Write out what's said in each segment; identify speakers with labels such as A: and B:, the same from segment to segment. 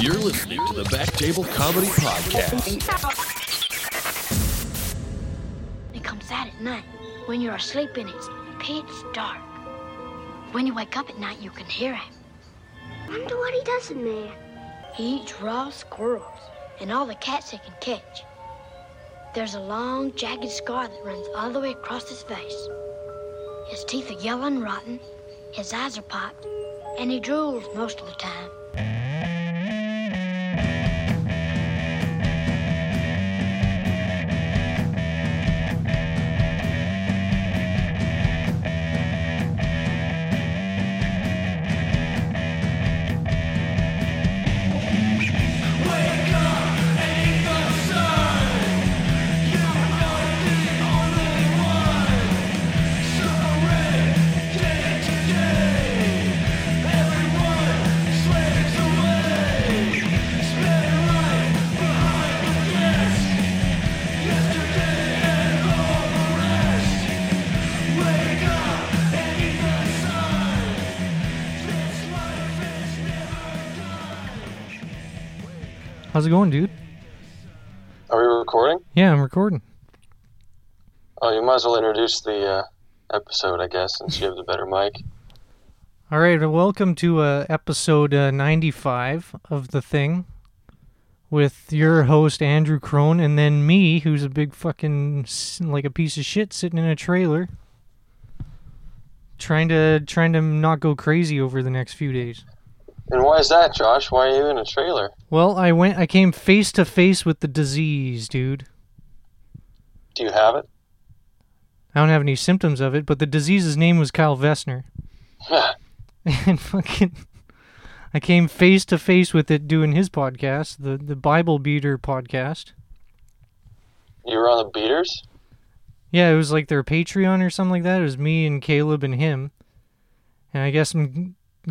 A: You're listening to the Back Table Comedy Podcast.
B: It comes out at night when you're asleep and it's pitch dark. When you wake up at night, you can hear him.
C: Wonder what he does in there.
B: He eats raw squirrels and all the cats he can catch. There's a long, jagged scar that runs all the way across his face. His teeth are yellow and rotten, his eyes are popped, and he drools most of the time.
D: How's it going, dude?
E: Are we recording?
D: Yeah, I'm recording.
E: Oh, you might as well introduce the uh, episode, I guess, since you have the better mic.
D: All right, well, welcome to uh, episode uh, 95 of The Thing with your host, Andrew Crone, and then me, who's a big fucking, like a piece of shit sitting in a trailer trying to trying to not go crazy over the next few days.
E: And why is that, Josh? Why are you in a trailer?
D: Well, I went I came face to face with the disease, dude.
E: Do you have it?
D: I don't have any symptoms of it, but the disease's name was Kyle Vestner. and fucking I came face to face with it doing his podcast, the the Bible Beater podcast.
E: you were on the beaters?
D: Yeah, it was like their Patreon or something like that. It was me and Caleb and him. And I guess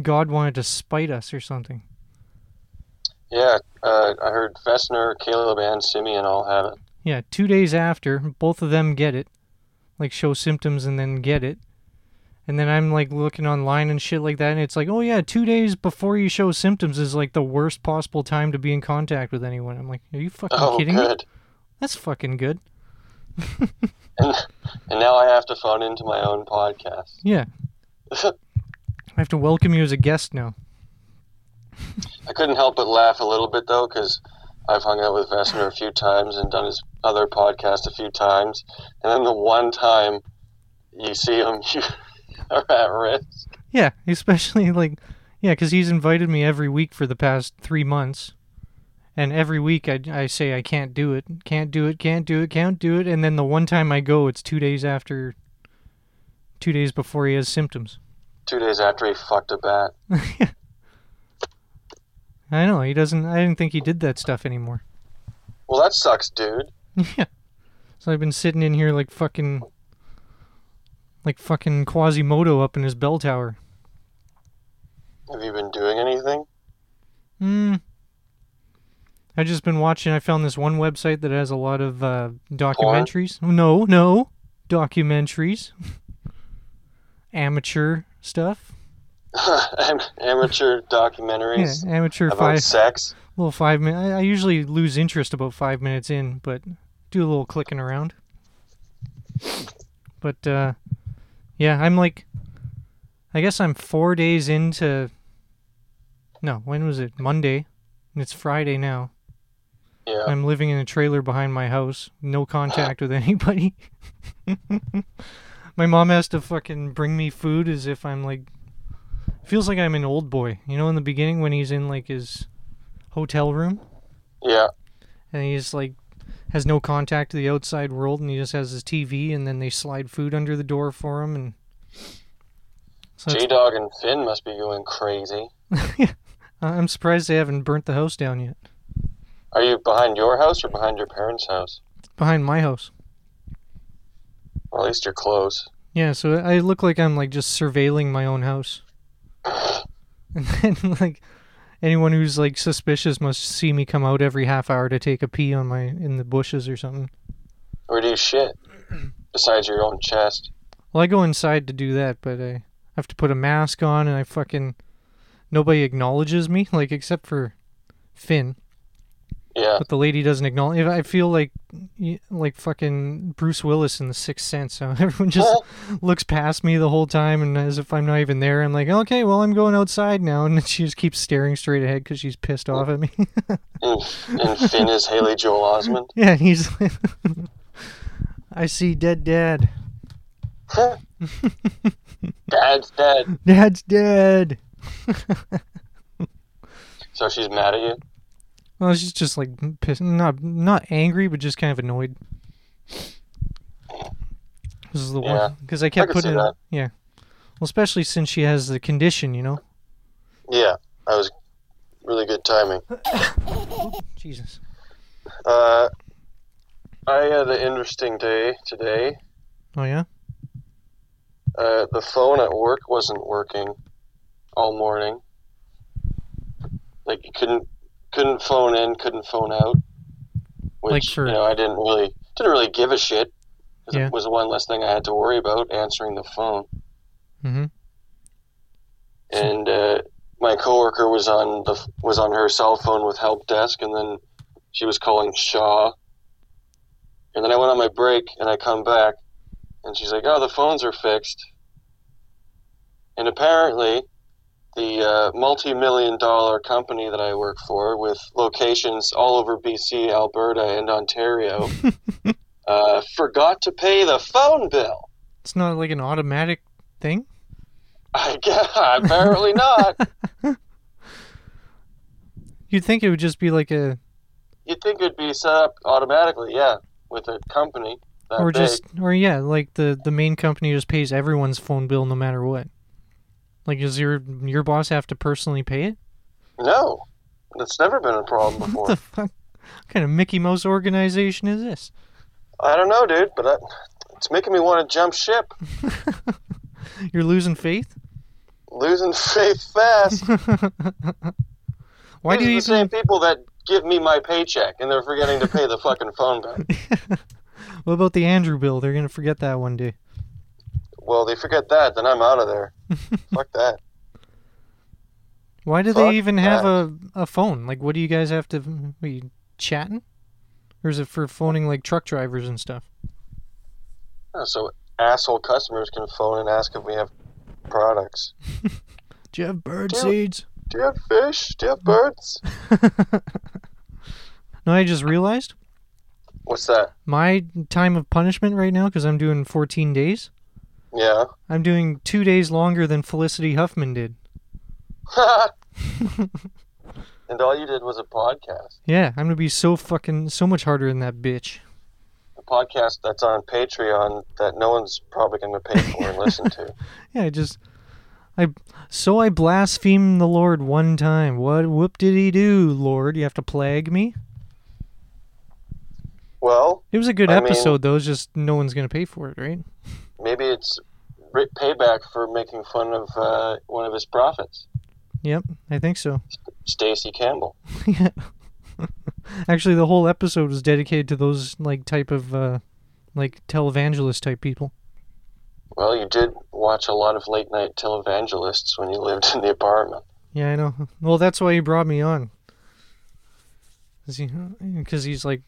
D: God wanted to spite us or something.
E: Yeah, uh, I heard Fessner, Caleb, and Simeon all have it.
D: Yeah, two days after, both of them get it. Like show symptoms and then get it. And then I'm like looking online and shit like that, and it's like, oh yeah, two days before you show symptoms is like the worst possible time to be in contact with anyone. I'm like, are you fucking
E: Oh,
D: kidding me? That's fucking good.
E: And, and now I have to phone into my own podcast.
D: Yeah. I have to welcome you as a guest now.
E: I couldn't help but laugh a little bit, though, because I've hung out with Fessner a few times and done his other podcast a few times. And then the one time you see him, you are at risk.
D: Yeah, especially like, yeah, because he's invited me every week for the past three months. And every week I, I say I can't do it, can't do it, can't do it, can't do it. And then the one time I go, it's two days after, two days before he has symptoms.
E: Two days after he fucked a bat.
D: I know, he doesn't, I didn't think he did that stuff anymore.
E: Well, that sucks, dude.
D: yeah. So I've been sitting in here like fucking, like fucking Quasimodo up in his bell tower.
E: Have you been doing anything?
D: Hmm. I've just been watching. I found this one website that has a lot of uh, documentaries. No, no, documentaries. Amateur stuff.
E: Amateur documentaries
D: Yeah, amateur
E: about
D: five,
E: sex.
D: little five minutes. I, I usually lose interest about five minutes in, but do a little clicking around. But uh, yeah, I'm like, I guess I'm four days into. No, when was it? Monday. And it's Friday now.
E: Yeah.
D: I'm living in a trailer behind my house, no contact with anybody. my mom has to fucking bring me food as if I'm like feels like I'm an Oldboy. You know in the beginning when he's in like his hotel room
E: Yeah.
D: and he's like has no contact to the outside world and he just has his TV and then they slide food under the door for him and so
E: J Dog and Finn must be going crazy.
D: I'm surprised they haven't burnt the house down yet.
E: Are you behind your house or behind your parents' house?
D: Behind my house.
E: Well, at least you're close.
D: Yeah, so I look like I'm like just surveilling my own house. And then like anyone who's like suspicious must see me come out every half hour to take a pee on my in the bushes or something.
E: Where do you shit? Besides your own chest.
D: Well, I go inside to do that, but I have to put a mask on and I fucking nobody acknowledges me like except for Finn,
E: Yeah.
D: but the lady doesn't acknowledge. I feel like like fucking Bruce Willis in The Sixth Sense. So everyone just looks past me the whole time, and as if I'm not even there. I'm like, okay, well, I'm going outside now, and she just keeps staring straight ahead because she's pissed off at me.
E: And, and Finn is Haley Joel Osment.
D: yeah, he's. I see dead dad.
E: Dad's dead.
D: Dad's dead.
E: So she's mad at you.
D: Well, she's just like pissed, not not angry, but just kind of annoyed. This is the
E: Yeah,
D: one because I kept
E: see
D: putting,
E: that.
D: yeah. Well, especially since she has the condition, you know.
E: Yeah, that was really good timing.
D: Jesus.
E: Uh, I had an interesting day today.
D: Oh yeah.
E: Uh, the phone at work wasn't working all morning. Like you couldn't couldn't phone in, couldn't phone out. Which
D: Like for-
E: you know I didn't really didn't really give a shit.
D: Yeah.
E: It was one less thing I had to worry about answering the phone.
D: Mm-hmm.
E: and uh, my coworker was on the was on her cell phone with help desk, and then she was calling Shaw. And then I went on my break, and I come back, and she's like, "Oh, the phones are fixed." And apparently, the uh, multi-million dollar company that I work for, with locations all over BC, Alberta, and Ontario, uh, forgot to pay the phone bill.
D: It's not like an automatic thing.
E: I guess apparently not.
D: You'd think it would just be like a,
E: You'd think it'd be set up automatically, yeah, with a company that
D: or
E: big.
D: just, or yeah, like the the main company just pays everyone's phone bill no matter what. Like, does your your boss have to personally pay it?
E: No, that's never been a problem
D: What
E: before.
D: the fuck? What kind of Mickey Mouse organization is this?
E: I don't know, dude, but I, it's making me want to jump ship.
D: You're losing faith.
E: Losing faith fast.
D: Why do you
E: These the
D: even?
E: same people that give me my paycheck and they're forgetting to pay the fucking phone bill?
D: What about the Andrew bill? They're gonna forget that one day.
E: Well, they forget that, then I'm out of there. Fuck that.
D: Why do
E: Fuck
D: they even have a, a phone? Like, what do you guys have to? be chatting? Or is it for phoning like truck drivers and stuff?
E: Oh, So asshole customers can phone and ask if we have products.
D: Do you have bird
E: Dude.
D: seeds?
E: Do you have fish? Do you have birds?
D: No, I just realized
E: What's that?
D: my time of punishment right now because I'm doing 14 days.
E: Yeah.
D: I'm doing two days longer than Felicity Huffman did.
E: and all you did was a podcast.
D: Yeah, I'm gonna be so fucking so much harder than that bitch.
E: A podcast that's on Patreon that no one's probably going to pay for and listen to.
D: Yeah, I just I so I blaspheme the Lord one time. What whoop did he do, Lord? You have to plague me.
E: Well,
D: It was a good
E: I mean-
D: episode though. It's just no one's gonna pay for it, right?
E: Maybe it's payback for making fun of uh, one of his prophets,
D: Yep, I think so.
E: Stacy Campbell.
D: yeah. Actually, the whole episode was dedicated to those like type of uh, like televangelist type people.
E: Well, you did watch a lot of late night televangelists when you lived in the apartment.
D: Yeah, I know. Well, that's why he brought me on. Because he's like,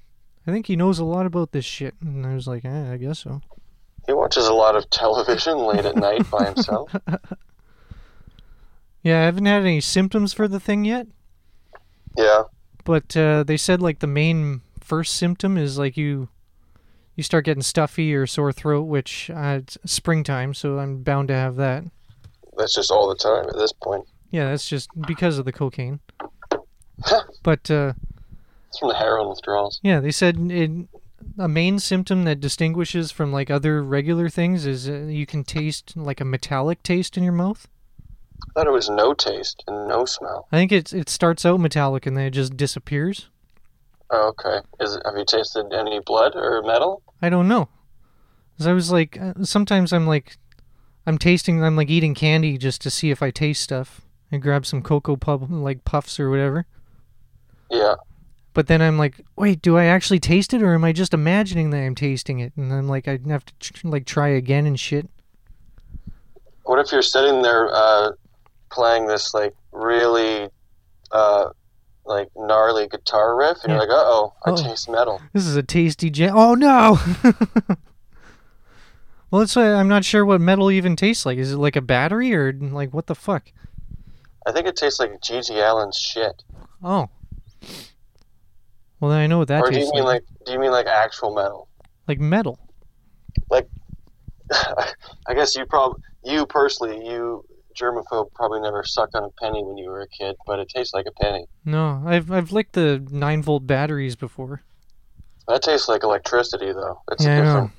D: I think he knows a lot about this shit, and I was like, eh, I guess so.
E: He watches a lot of television late at night by himself.
D: Yeah, I haven't had any symptoms for the thing yet,
E: Yeah.
D: but uh, they said like the main first symptom is like you you start getting stuffy or sore throat, which uh, it's springtime, so I'm bound to have that.
E: That's just all the time at this point.
D: Yeah, that's just because of the cocaine. But uh,
E: It's from the heroin withdrawals.
D: yeah, they said it, a main symptom that distinguishes from like other regular things is uh, you can taste like a metallic taste in your mouth.
E: I thought it was no taste and no smell.
D: I think it's it starts out metallic and then it just disappears.
E: Oh, okay. Is it, have you tasted any blood or metal?
D: I don't know. 'Cause I was like, uh, sometimes I'm like, I'm tasting, I'm like eating candy just to see if I taste stuff. I grab some cocoa pub like puffs or whatever.
E: Yeah.
D: But then I'm like, wait, do I actually taste it or am I just imagining that I'm tasting it? And I'm like, I'd have to tr- like try again and shit.
E: What if you're sitting there uh, playing this like really uh, like gnarly guitar riff, and
D: Yeah.
E: you're like, uh oh, I taste metal.
D: This is a tasty jam. Oh no! well, it's. Uh, I'm not sure what metal even tastes like. Is it like a battery or like what the fuck?
E: I think it tastes like GG Allin's shit.
D: Oh. Well, then I know what that
E: or do you
D: tastes
E: mean
D: like.
E: like do you mean like actual metal?
D: Like metal.
E: Like, I guess you probably you personally you germaphobe probably never sucked on a penny when you were a kid, but it tastes like a penny.
D: No, I've I've licked the nine volt batteries before.
E: That tastes like electricity though. It's
D: Yeah, I
E: a
D: know.
E: different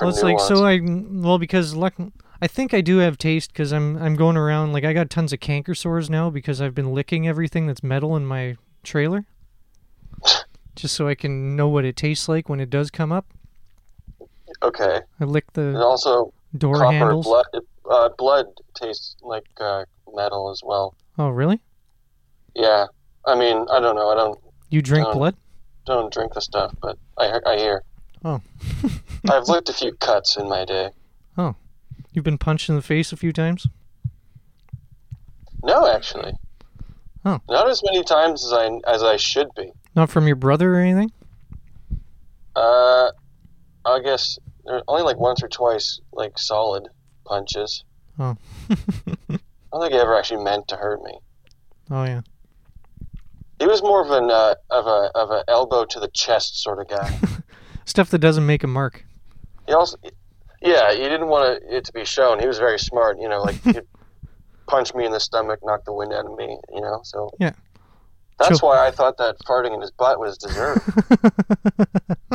D: Well,
E: different
D: it's like so I well because luck. I think I do have taste because I'm I'm going around like I got tons of canker sores now because I've been licking everything that's metal in my trailer, just so I can know what it tastes like when it does come up.
E: okay.
D: I lick
E: And
D: the
E: also
D: door
E: copper
D: handles.
E: blood uh, blood tastes like uh, metal as well.
D: Oh really?
E: Yeah. I mean, I don't know. I don't
D: You drink
E: Um,
D: blood?
E: don't drink the stuff, but I I hear.
D: Oh.
E: I've licked a few cuts in my day. Oh.
D: You've been punched in the face a few times?
E: No, actually.
D: Oh.
E: Not as many times as I as I should be.
D: Not from your brother or anything?
E: Uh, I guess there only like once or twice, like solid punches.
D: Oh.
E: I don't think he ever actually meant to hurt me.
D: Oh yeah.
E: He was more of an uh, of a of a elbow to the chest sort of guy.
D: Stuff that doesn't make a mark.
E: he also, yeah, he didn't want it to be shown. He was very smart, you know, like he'd punch me in the stomach, knock the wind out of me, you know. So
D: Yeah.
E: That's why I thought that farting in his butt was deserved.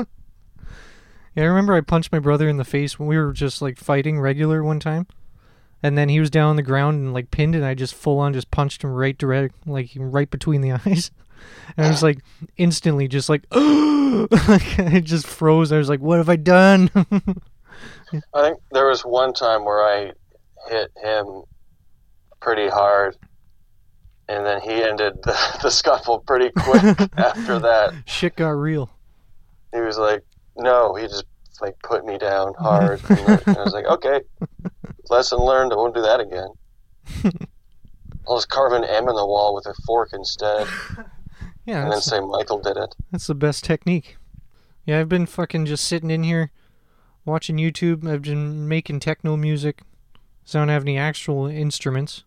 D: Yeah, I remember I punched my brother in the face when we were just like fighting regular one time. And then he was down on the ground and like pinned and I just full on just punched him right direct like right between the eyes. And I was like instantly just like like I just froze. I was like, What have I done?
E: I think there was one time where I hit him pretty hard, and then he ended the, the scuffle pretty quick after that.
D: Shit got real.
E: He was like, "No," he just like put me down hard, and I was like, "Okay, lesson learned. I won't do that again." I'll just carve an M in the wall with a fork instead,
D: Yeah,
E: and then say Michael did it.
D: that's the best technique. Yeah, I've been fucking just sitting in here watching YouTube. I've been making techno music. So I don't have any actual instruments.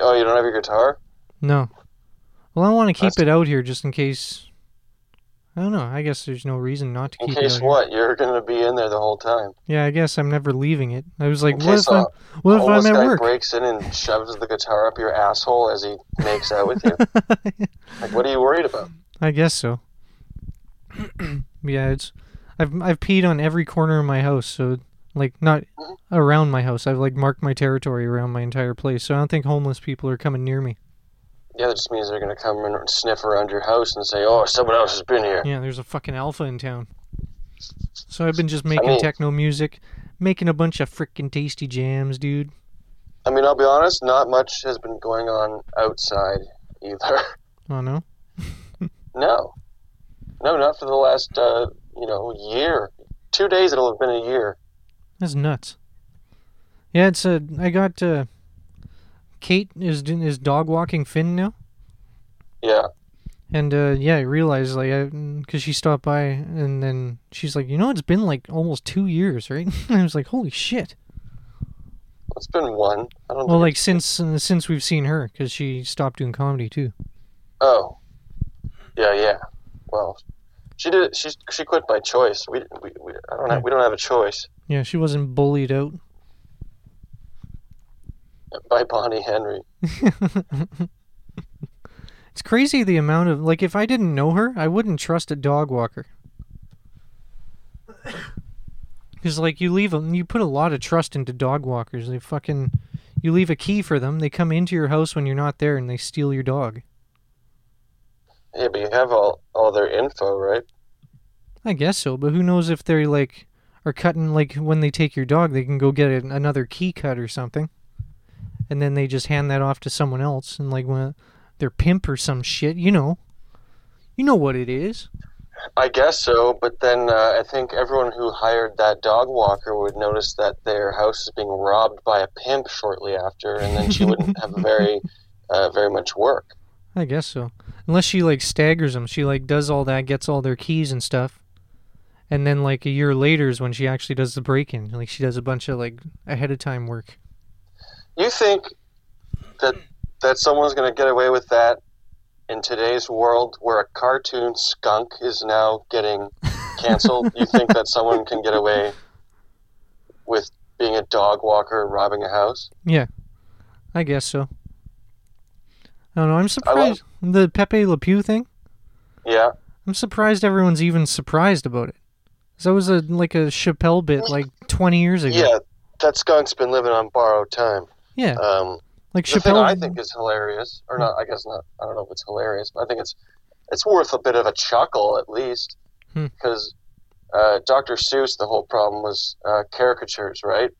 E: Oh, you don't have your guitar?
D: No. Well, I want to keep
E: That's-
D: it out here just in case. I don't know. I guess there's no reason not to
E: In
D: keep it In here.
E: what? You're gonna be in there the whole time.
D: Yeah, I guess I'm never leaving it. I was like,
E: In
D: what
E: case
D: if I'm,
E: uh,
D: what if I'm at
E: guy
D: work?
E: breaks in and shoves the guitar up your asshole as he makes out with you. like, what are you worried about?
D: I guess so. yeah, it's. I've I've peed on every corner of my house, so like not
E: Mhm.
D: around my house. I've like marked my territory around my entire place, so I don't think homeless people are coming near me.
E: Yeah, that just means they're gonna come and sniff around your house and say, "Oh, someone else has been here."
D: Yeah, there's a fucking alpha in town. So I've been just making
E: mean-
D: techno music, making a bunch of frickin' tasty jams, dude.
E: I mean, I'll be honest, not much has been going on outside either.
D: Oh no.
E: no, no, not for the last, uh, you know, year. Two days it'll have been a year.
D: That's nuts. Yeah, it's a. I got. Uh, Kate is doing is dog walking Finn now,
E: Yeah,
D: and uh, yeah, I realized like because she stopped by and then she's like, you know, it's been like almost two years, right? I was like, holy shit.
E: it's been one. I don't.
D: Well, like since uh, since we've seen her, because she stopped doing comedy too.
E: Oh, yeah, yeah. Well, she did. She she quit by choice. We we, we I don't have. We don't have a choice.
D: Yeah, she wasn't bullied out.
E: By Bonnie Henry.
D: It's crazy the amount of like if I didn't know her, I wouldn't trust a dog walker. Cuz like you leave them, you put a lot of trust into dog walkers. They fucking you leave a key for them, they come into your house when you're not there and they steal your dog.
E: Yeah, but you have all all their info, right?
D: I guess so, but who knows if they're like are cutting like when they take your dog, they can go get an another key cut or something. And then they just hand that off to someone else and like when they're pimp or some shit, you know. You know what it is.
E: I guess so, but then uh, I think everyone who hired that dog walker would notice that their house is being robbed by a pimp shortly after, and then she wouldn't have very, uh, very much work.
D: I guess so. Unless she like staggers them, she like does all that, gets all their keys and stuff, and then like a year later is when she actually does the break-in. Like she does a bunch of like ahead of time work.
E: You think that that someone's going to get away with that in today's world where a cartoon skunk is now getting canceled? you think that someone can get away with being a dog walker robbing a house?
D: Yeah, I guess so. I don't know. I'm surprised the Pepe Le Pew thing.
E: Yeah.
D: I'm surprised everyone's even surprised about it. That was a like a Chappelle bit like 20 years ago.
E: Yeah, that skunk's been living on borrowed time.
D: Yeah,
E: Um,
D: like
E: the thing
D: Chappelle.
E: I think is hilarious, or not, I guess not. I don't know if it's hilarious, but I think it's it's worth a bit of a chuckle at least,
D: Hmm.
E: because uh, Dr. Seuss, the whole problem was uh, caricatures, right?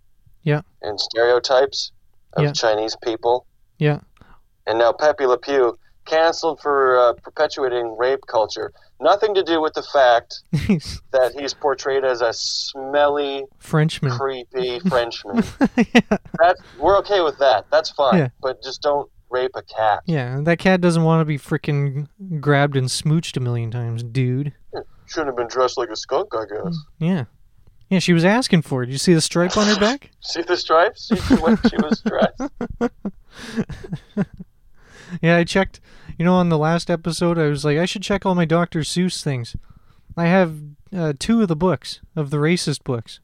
D: Yeah.
E: And stereotypes of
D: Yeah.
E: Chinese people,
D: yeah,
E: and now Pepe Le Pew canceled for uh, perpetuating rape culture. Nothing to do with the fact that he's portrayed as a smelly,
D: Frenchman.
E: creepy Frenchman.
D: yeah,
E: That we're okay with that. That's fine.
D: Yeah.
E: But just don't rape a cat.
D: yeah, that cat doesn't want to be freaking grabbed and smooched a million times, dude.
E: Shouldn't have been dressed like a skunk, I guess.
D: Mm, yeah, yeah, she was asking for it. Did you see the stripe on her back?
E: See the stripes? See way she was dressed.
D: Yeah, I checked. You know, on the last episode, I was like, I should check all my Dr. Seuss things. I have uh, two of the books of the racist books.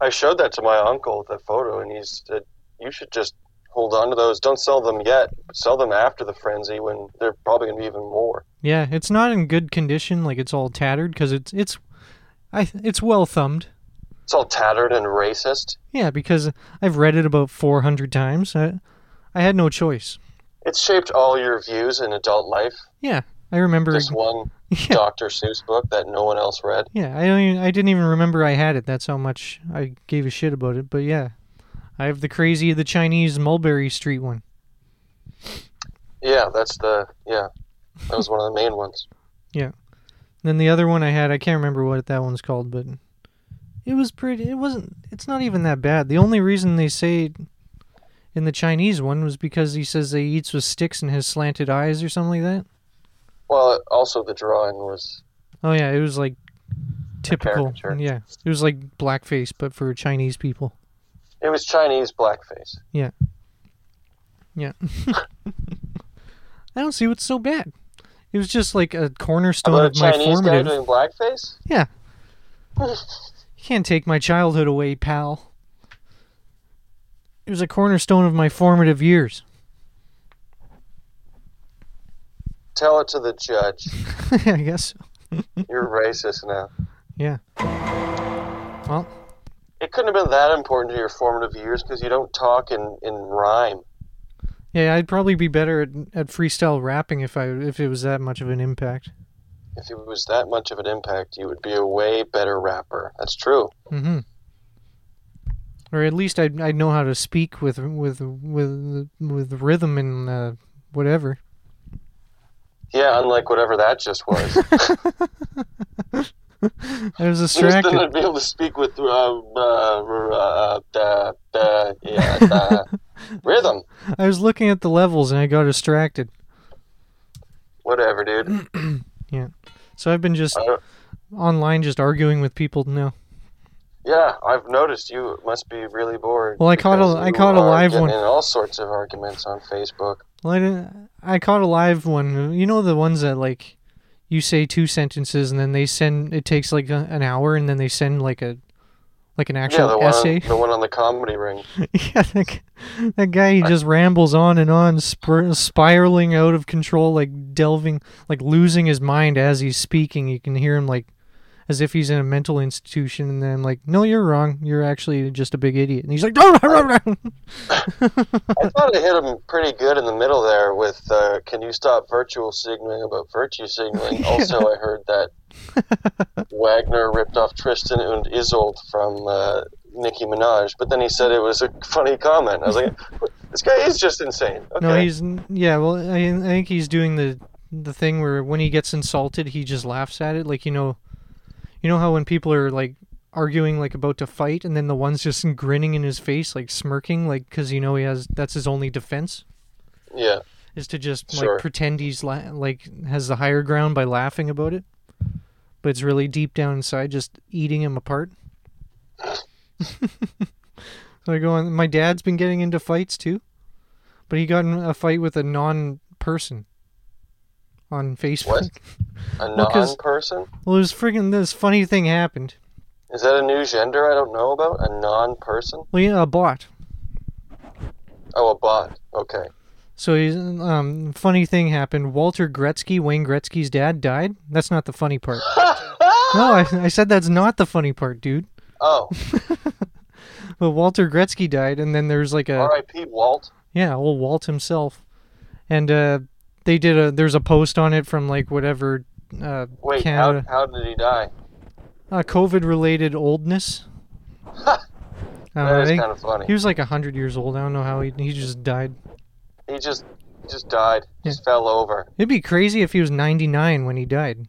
E: I showed that to my uncle, that photo, and he said, "You should just hold on to those. Don't sell them yet. Sell them after the frenzy when they're probably going to be even more."
D: Yeah, it's not in good condition. Like it's all tattered because it's it's, I it's well thumbed.
E: It's all tattered and racist.
D: Yeah, because I've read it about four hundred times. I, I had no choice.
E: It's shaped all your views in adult life.
D: Yeah, I remember.
E: This one
D: Yeah,
E: Dr. Seuss book that no one else read.
D: yeah. I don't. Even, I didn't even remember I had it. That's how much I gave a shit about it. But yeah, I have the crazy the Chinese Mulberry Street one.
E: Yeah, that's the yeah. That was one of the main ones. Yeah.
D: Then the other one I had, I can't remember what that one's called, but it was pretty. It wasn't. It's not even that bad. The only reason they say in the Chinese one was because he says he eats with sticks and has slanted eyes or something like that.
E: Well, also the drawing was
D: Oh yeah, it was like typical. Yeah, it was like blackface, but for Chinese people.
E: it was Chinese blackface.
D: Yeah. Yeah. I don't see what's so bad. It was just like a cornerstone
E: About a
D: of my
E: Chinese guy doing blackface?
D: Yeah. You can't take my childhood away, pal. It was a cornerstone of my formative years.
E: Tell it to the judge.
D: I guess. so.
E: You're racist now.
D: Yeah. Well,
E: It couldn't have been that important to your formative years because you don't talk in, in rhyme.
D: yeah, I'd probably be better at, at freestyle rapping if I if it was that much of an impact.
E: If it was that much of an impact, you would be a way better rapper. That's true.
D: Mm-hmm. Or at least I'd I'd know how to speak with with with with rhythm and uh, whatever.
E: Yeah, unlike whatever that just was.
D: I was
E: Houston
D: distracted.
E: would be able to speak with uh, uh, uh, uh, uh, yeah, uh, rhythm.
D: I was looking at the levels and I got distracted.
E: Whatever, dude. Yeah.
D: So I've been just online, just arguing with people now.
E: Yeah, I've noticed you must be really bored.
D: Well, I caught a- I caught a live one.
E: In all sorts of arguments on Facebook.
D: Well, I, didn't, I caught a live one. You know the ones that like you say two sentences and then they send. It takes like a, an hour and then they send like a like an
E: yeah,
D: actual
E: the one,
D: essay.
E: on, the one on the comedy ring.
D: yeah, that, that guy he just rambles on and on, spir- spiraling out of control, like delving, like losing his mind as he's speaking. You can hear him like as if he's in a mental institution, and then like, no, you're wrong. You're actually just a big idiot. And he's like,
E: I thought I hit him pretty good in the middle there with uh, "Can you stop virtual signaling about virtue signaling?" Also, I heard that Wagner ripped off Tristan and Isolde from uh, Nicki Minaj, but then he said it was a funny comment. I was like, "This guy is just insane." Okay.
D: No, he's yeah. Well, I, I think he's doing the the thing where when he gets insulted, he just laughs at it. Like you know, you know how when people are like arguing like about to fight, and then the one's just grinning in his face, like smirking, like because you know he has that's his only defense.
E: yeah.
D: is to just
E: Sure.
D: like pretend he's la- like has the higher ground by laughing about it, but it's really deep down inside just eating him apart. so I go on. My dad's been getting into fights too, but he got in a fight with a non-person on Facebook.
E: What? A
D: Well,
E: non-person?
D: Well, it was friggin' this funny thing happened.
E: Is that a new gender I don't know about? A non-person?
D: Well, yeah, a bot.
E: Oh, a bot. Okay.
D: So he's um funny thing happened. Walter Gretzky, Wayne Gretzky's dad, died. That's not the funny part. no, I, I said that's not the funny part, dude.
E: Oh,
D: But Walter Gretzky died, and then there's like a
E: R.I.P. Walt.
D: yeah, well Walt himself, and uh, they did a there's a post on it from like whatever uh,
E: Wait,
D: Canada,
E: how, how did he die?
D: uh, COVID related oldness. I don't know, I
E: That is kind of funny.
D: he was like hundred years old. I don't know how he he just died.
E: He just he just died. Just fell over.
D: It'd be crazy if he was 99 when he died.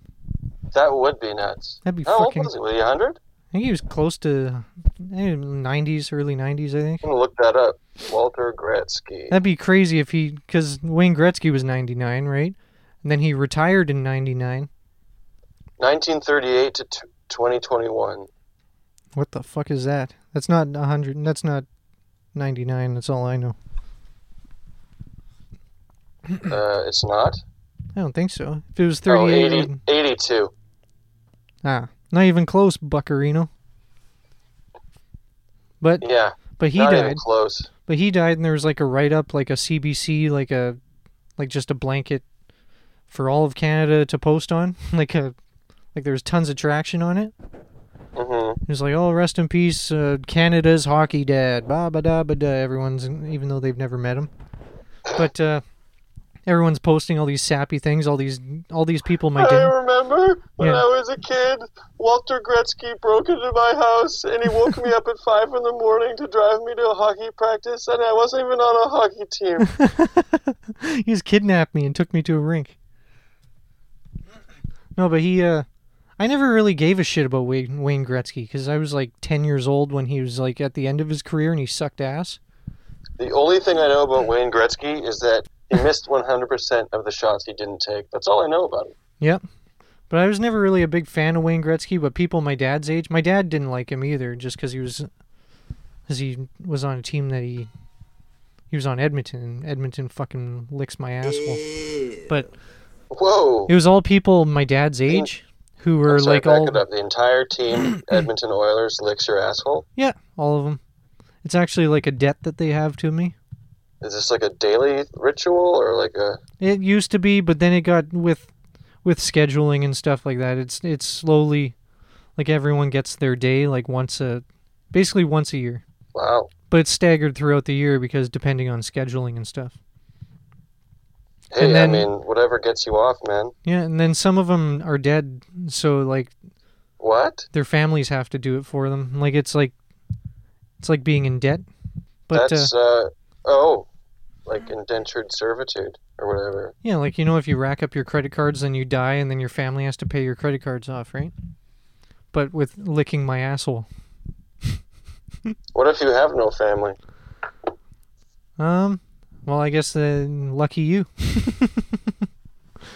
E: That would be nuts.
D: That'd be
E: How old
D: fucking-
E: was he? Was he 100?
D: I think he was close to eh, 90s, early 90s. I think
E: I'm gonna look that up. Walter Gretzky.
D: that'd be crazy if he, because Wayne Gretzky was 99, right? And then he retired in 99.
E: 1938 to t- 2021.
D: What the fuck is that? That's not 100. That's not 99. That's all I know.
E: Uh, it's not.
D: I don't think so. If it was
E: Oh,
D: 38,
E: 80, 82.
D: ah, not even close, Buccarino. But
E: Yeah,
D: but he
E: not
D: died.
E: even close.
D: But he died, and there was like a write up, like a CBC, like a, like just a blanket for all of Canada to post on, like a, like there was tons of traction on it.
E: hmm
D: It was like, oh, rest in peace, uh, Canada's hockey dad, ba ba da ba da. Everyone's, even though they've never met him, but uh, everyone's posting all these sappy things. All these, all these people my
E: I
D: dad.
E: remember when
D: Yeah.
E: I was a kid, Walter Gretzky broke into my house and he woke me up at 5 in the morning to drive me to a hockey practice, and I wasn't even on a hockey team.
D: he just kidnapped me and took me to a rink. No, but he, uh, I never really gave a shit about Wayne, Wayne Gretzky because I was like 10 years old when he was like at the end of his career and he sucked ass.
E: the only thing I know about Wayne Gretzky is that he missed 100% of the shots he didn't take. That's all I know about him.
D: Yep. But I was never really a big fan of Wayne Gretzky, but people my dad's age, my dad didn't like him either just because he was, because he was on a team that he, he was on Edmonton and Edmonton fucking licks my asshole. But
E: Whoa.
D: it was all people my dad's age who were
E: I'm sorry,
D: like
E: back
D: all
E: it up. The entire team, Edmonton Oilers, licks your asshole.
D: Yeah, all of them. It's actually like a debt that they have to me.
E: Is this like a daily ritual or like a?
D: It used to be, but then it got with with scheduling and stuff like that. It's it's slowly like everyone gets their day like once a basically once a year.
E: Wow.
D: But it's staggered throughout the year because depending on scheduling and stuff.
E: Hey,
D: And then-
E: I mean, whatever gets you off, man.
D: Yeah, and then some of them are dead, so like
E: What?
D: their families have to do it for them. Like it's like it's like being in debt. But uh,
E: That's uh oh, like indentured servitude or whatever.
D: yeah, like you know if you rack up your credit cards then you die and then your family has to pay your credit cards off, right? But with licking my asshole.
E: What if you have no family?
D: Um well, I guess then lucky you.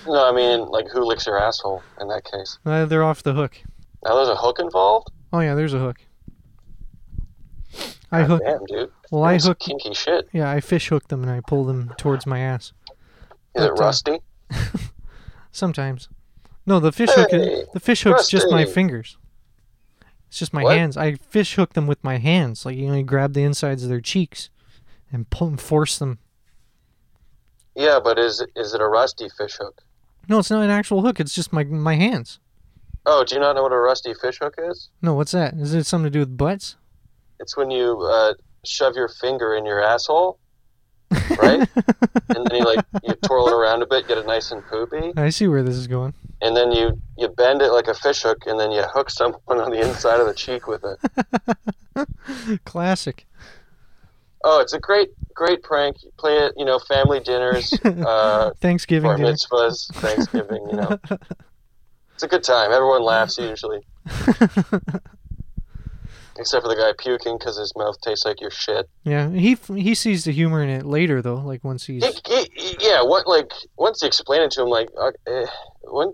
E: No, I mean like who licks your asshole in that case?
D: Uh, they're off the hook.
E: Now there's a hook involved.
D: Oh yeah, there's a hook. I
E: God
D: hook.
E: Damn, dude.
D: Well, I hook.
E: kinky shit.
D: Yeah, I fish hook them and I pull them towards my ass.
E: Is it
D: But, uh,
E: rusty?
D: Sometimes. No, the fish hook.
E: Hey,
D: The fish hook's just my fingers. It's just my
E: What?
D: hands. I fish hook them with my hands. Like you know, you grab the insides of their cheeks, and pull and force them.
E: Yeah, but is it, is it a rusty fish hook?
D: No, it's not an actual hook. It's just my my hands.
E: Oh, do you not know what a rusty fish hook is?
D: No, what's that? Is it something to do with butts?
E: It's when you uh, shove your finger in your asshole, right? and then you like you twirl it around a bit, get it nice and poopy,
D: I see where this is going.
E: and then you you bend it like a fish hook, and then you hook someone on the inside of the cheek with it.
D: Classic.
E: Oh, it's a great great prank. You play it, you know, family dinners, uh,
D: Thanksgiving
E: bar mitzvahs, Thanksgiving. You know, it's a good time. Everyone laughs usually. Except for the guy puking because his mouth tastes like your shit.
D: Yeah, he he sees the humor in it later though. Like once he's
E: He, he, he- yeah, what like once you explain it to him, like, uh, eh, when,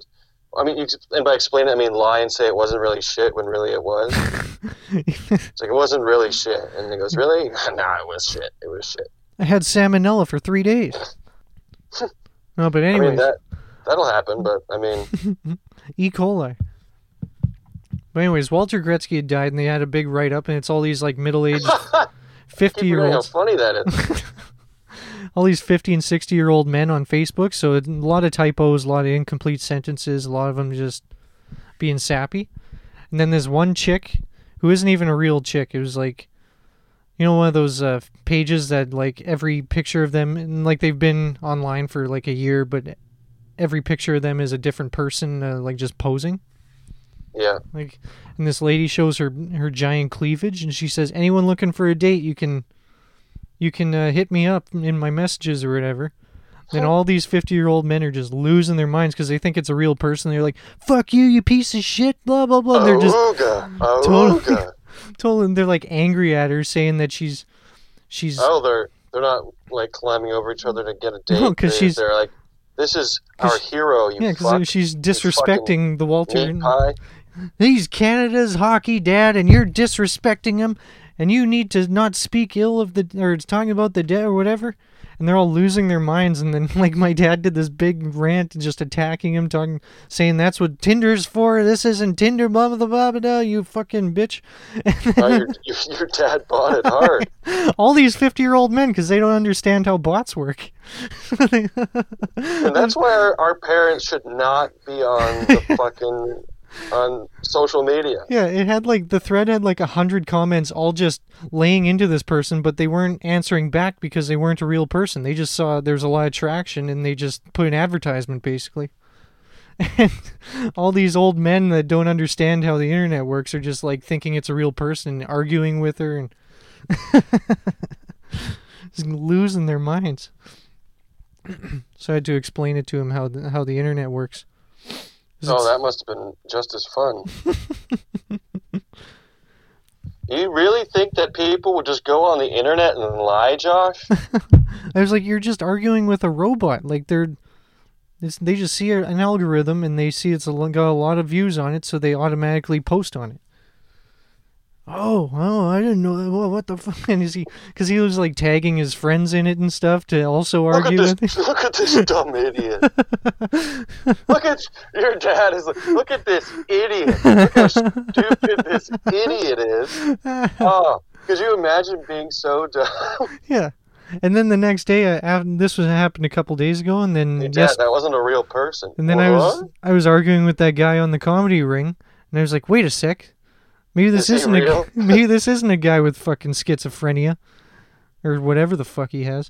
E: I mean, you, and by explain it, I mean lie and say it wasn't really shit when really it was. It's like it wasn't really shit, and he goes, "Really? nah, it was shit. It was shit."
D: I had salmonella for three days. no, but
E: I mean that that'll happen, but I mean,
D: E. coli. But anyways, Walter Gretzky had died, and they had a big write up, and it's all these like middle aged, fifty year
E: how
D: olds,
E: funny that is.
D: all these fifty and sixty year old men on Facebook. So a lot of typos, a lot of incomplete sentences, a lot of them just being sappy. And then there's one chick who isn't even a real chick. It was like, you know, one of those uh, pages that like every picture of them, and like they've been online for like a year, but every picture of them is a different person, uh, like just posing.
E: Yeah,
D: Like, and this lady shows her her giant cleavage, and she says, "Anyone looking for a date, you can, you can uh, hit me up in my messages or whatever." And all these fifty-year-old men are just losing their minds because they think it's a real person. They're like, "Fuck you, you piece of shit!" Blah blah blah. They're just
E: Aruga,
D: Totally.
E: Aruga.
D: totally. They're like angry at her, saying that she's, she's.
E: Oh, they're they're not like climbing over each other to get a date.
D: No, 'cause
E: They-
D: she's-
E: they're like, "This is our hero." You
D: yeah, because she's disrespecting the Walter. He's Canada's hockey dad, and you're disrespecting him, and you need to not speak ill of the or it's talking about the dead or whatever. And they're all losing their minds, and then like my dad did this big rant, just attacking him, talking, saying that's what Tinder's for. This isn't Tinder, blah blah blah blah. blah you fucking bitch.
E: Oh, your, your, your dad bought it hard.
D: all these fifty-year-old men because they don't understand how bots work.
E: And that's why our, our parents should not be on the fucking on social media.
D: Yeah, it had like the thread had like a hundred comments, all just laying into this person, but they weren't answering back because they weren't a real person. They just saw there's a lot of traction, and they just put an advertisement basically. And all these old men that don't understand how the internet works are just like thinking it's a real person, arguing with her, and just losing their minds. so I had to explain it to him how the, how the internet works.
E: Oh, that must have been just as fun. you really think that people would just go on the internet and lie, Josh?
D: I was like, you're just arguing with a robot. Like they're, they just see an algorithm and they see it's got a lot of views on it, so they automatically post on it. Oh, oh, I didn't know. Well, what the fuck? And is he? Because he was like tagging his friends in it and stuff to also
E: Look at
D: argue with.
E: this! Look at this dumb idiot! look at your dad is like, look at this idiot! Look how stupid this idiot is! Oh, could you imagine being so dumb?
D: yeah. And then the next day, uh, af- this was happened a couple days ago, and then
E: Dad,
D: yes,
E: that wasn't a real person.
D: And then I was I was arguing with that guy on the comedy ring, and I was like, "Wait a sec, maybe this
E: Is he
D: isn't a maybe this isn't a guy with fucking schizophrenia, or whatever the fuck he has.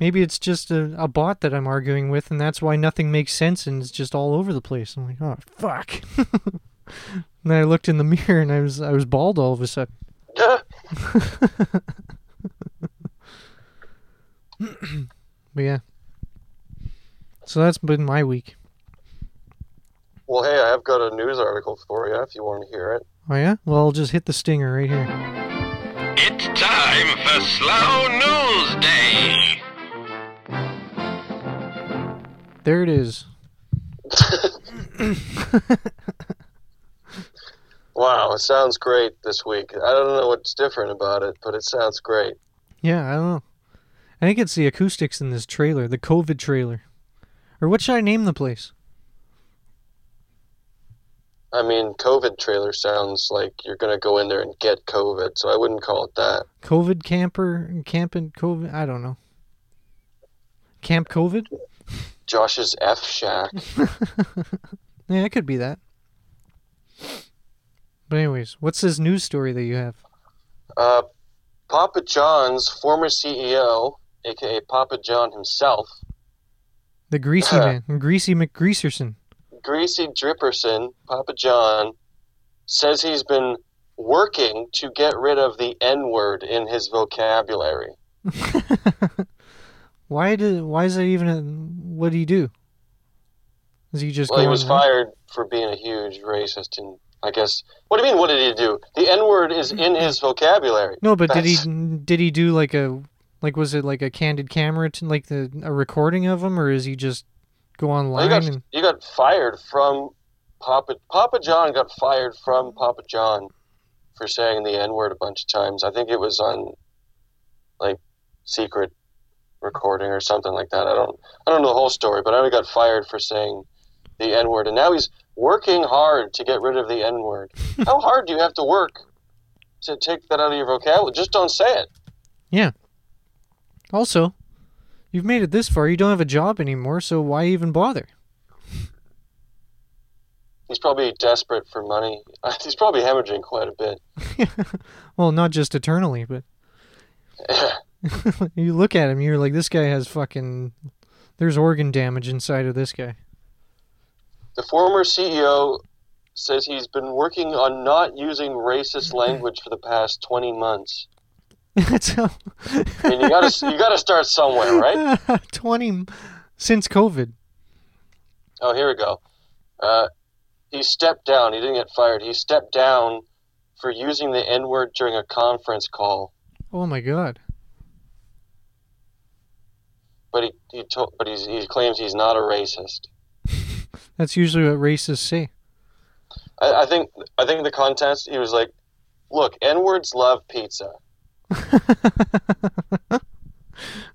D: maybe it's just a, a bot that I'm arguing with, and that's why nothing makes sense and it's just all over the place. I'm like, oh fuck. and then I looked in the mirror and I was I was bald all of a sudden. But yeah. So that's been my week.
E: Well, hey, I've got a news article for you if you want to hear it.
D: Oh yeah? Well, I'll just hit the stinger right here.
A: It's time for Slow News Day.
D: There it is.
E: Wow, it sounds great this week. I don't know what's different about it, but it sounds great.
D: Yeah, I don't know. I think it's the acoustics in this trailer, the COVID trailer. Or what should I name the place?
E: I mean, COVID trailer sounds like you're going to go in there and get COVID, so I wouldn't call it that.
D: COVID camper, camping COVID. I don't know. Camp COVID.
E: Josh's F Shack.
D: Yeah, it could be that. But anyways, what's this news story that you have?
E: Uh, Papa John's former CEO, aka Papa John himself,
D: The greasy man, Greasy McGreaserson.
E: Greasy Dripperson, Papa John, says he's been working to get rid of the N word in his vocabulary.
D: why did? Why is that even? A, what do you do? Is he just
E: Well, he was fired for being a huge racist in I guess. What do you mean? What did he do? The N word is in his vocabulary.
D: No, but did he did he do like a like was it like a candid camera to, like the a recording of him or is he just go
E: Well,
D: online
E: you got
D: and
E: you got fired from Papa Papa John got fired from Papa John for saying the N word a bunch of times. I think it was on like secret recording or something like that. I don't I don't know the whole story, but I he got fired for saying the N word, and now he's working hard to get rid of the N word. How hard do you have to work to take that out of your vocabulary? Just don't say it. Yeah.
D: Also you've made it this far you don't have a job anymore so why even bother?
E: He's probably desperate for money. He's probably hemorrhaging quite a bit.
D: well, not just eternally, but you look at him you're like this guy has fucking there's organ damage inside of this guy.
E: The former CEO says he's been working on not using racist language for the past 20 months.
D: How
E: I mean, you gotta you gotta start somewhere, right?
D: 20 since COVID.
E: Oh, here we go. Uh, he stepped down. He didn't get fired. He stepped down for using the N word during a conference call.
D: Oh my god.
E: But he, he told, but he's, he claims he's not a racist.
D: That's usually what racists say.
E: I, I think I think the context he was like, "Look, N words love pizza," and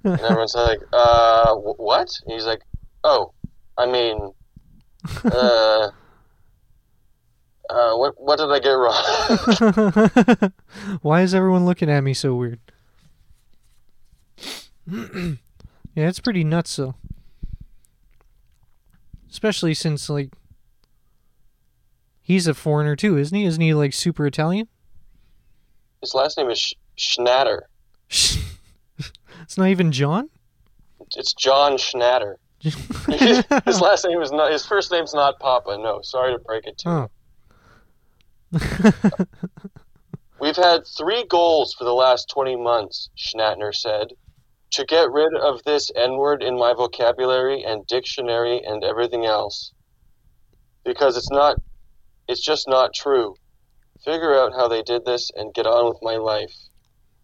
E: everyone's like, "Uh, wh- what?" And he's like, "Oh, I mean, uh, uh, what what did I get wrong?"
D: Why is everyone looking at me so weird? yeah, it's pretty nuts though. Especially since like he's a foreigner too, isn't he? Isn't he like super Italian?
E: His last name is Schnatter.
D: it's not even John.
E: It's John Schnatter. his last name is not. His first name's not Papa. No, sorry to break it to you.
D: oh,
E: We've had three goals for the last 20 months, Schnatner said. To get rid of this N word in my vocabulary and dictionary and everything else. Because it's not, it's just not true. Figure out how they did this and get on with my life.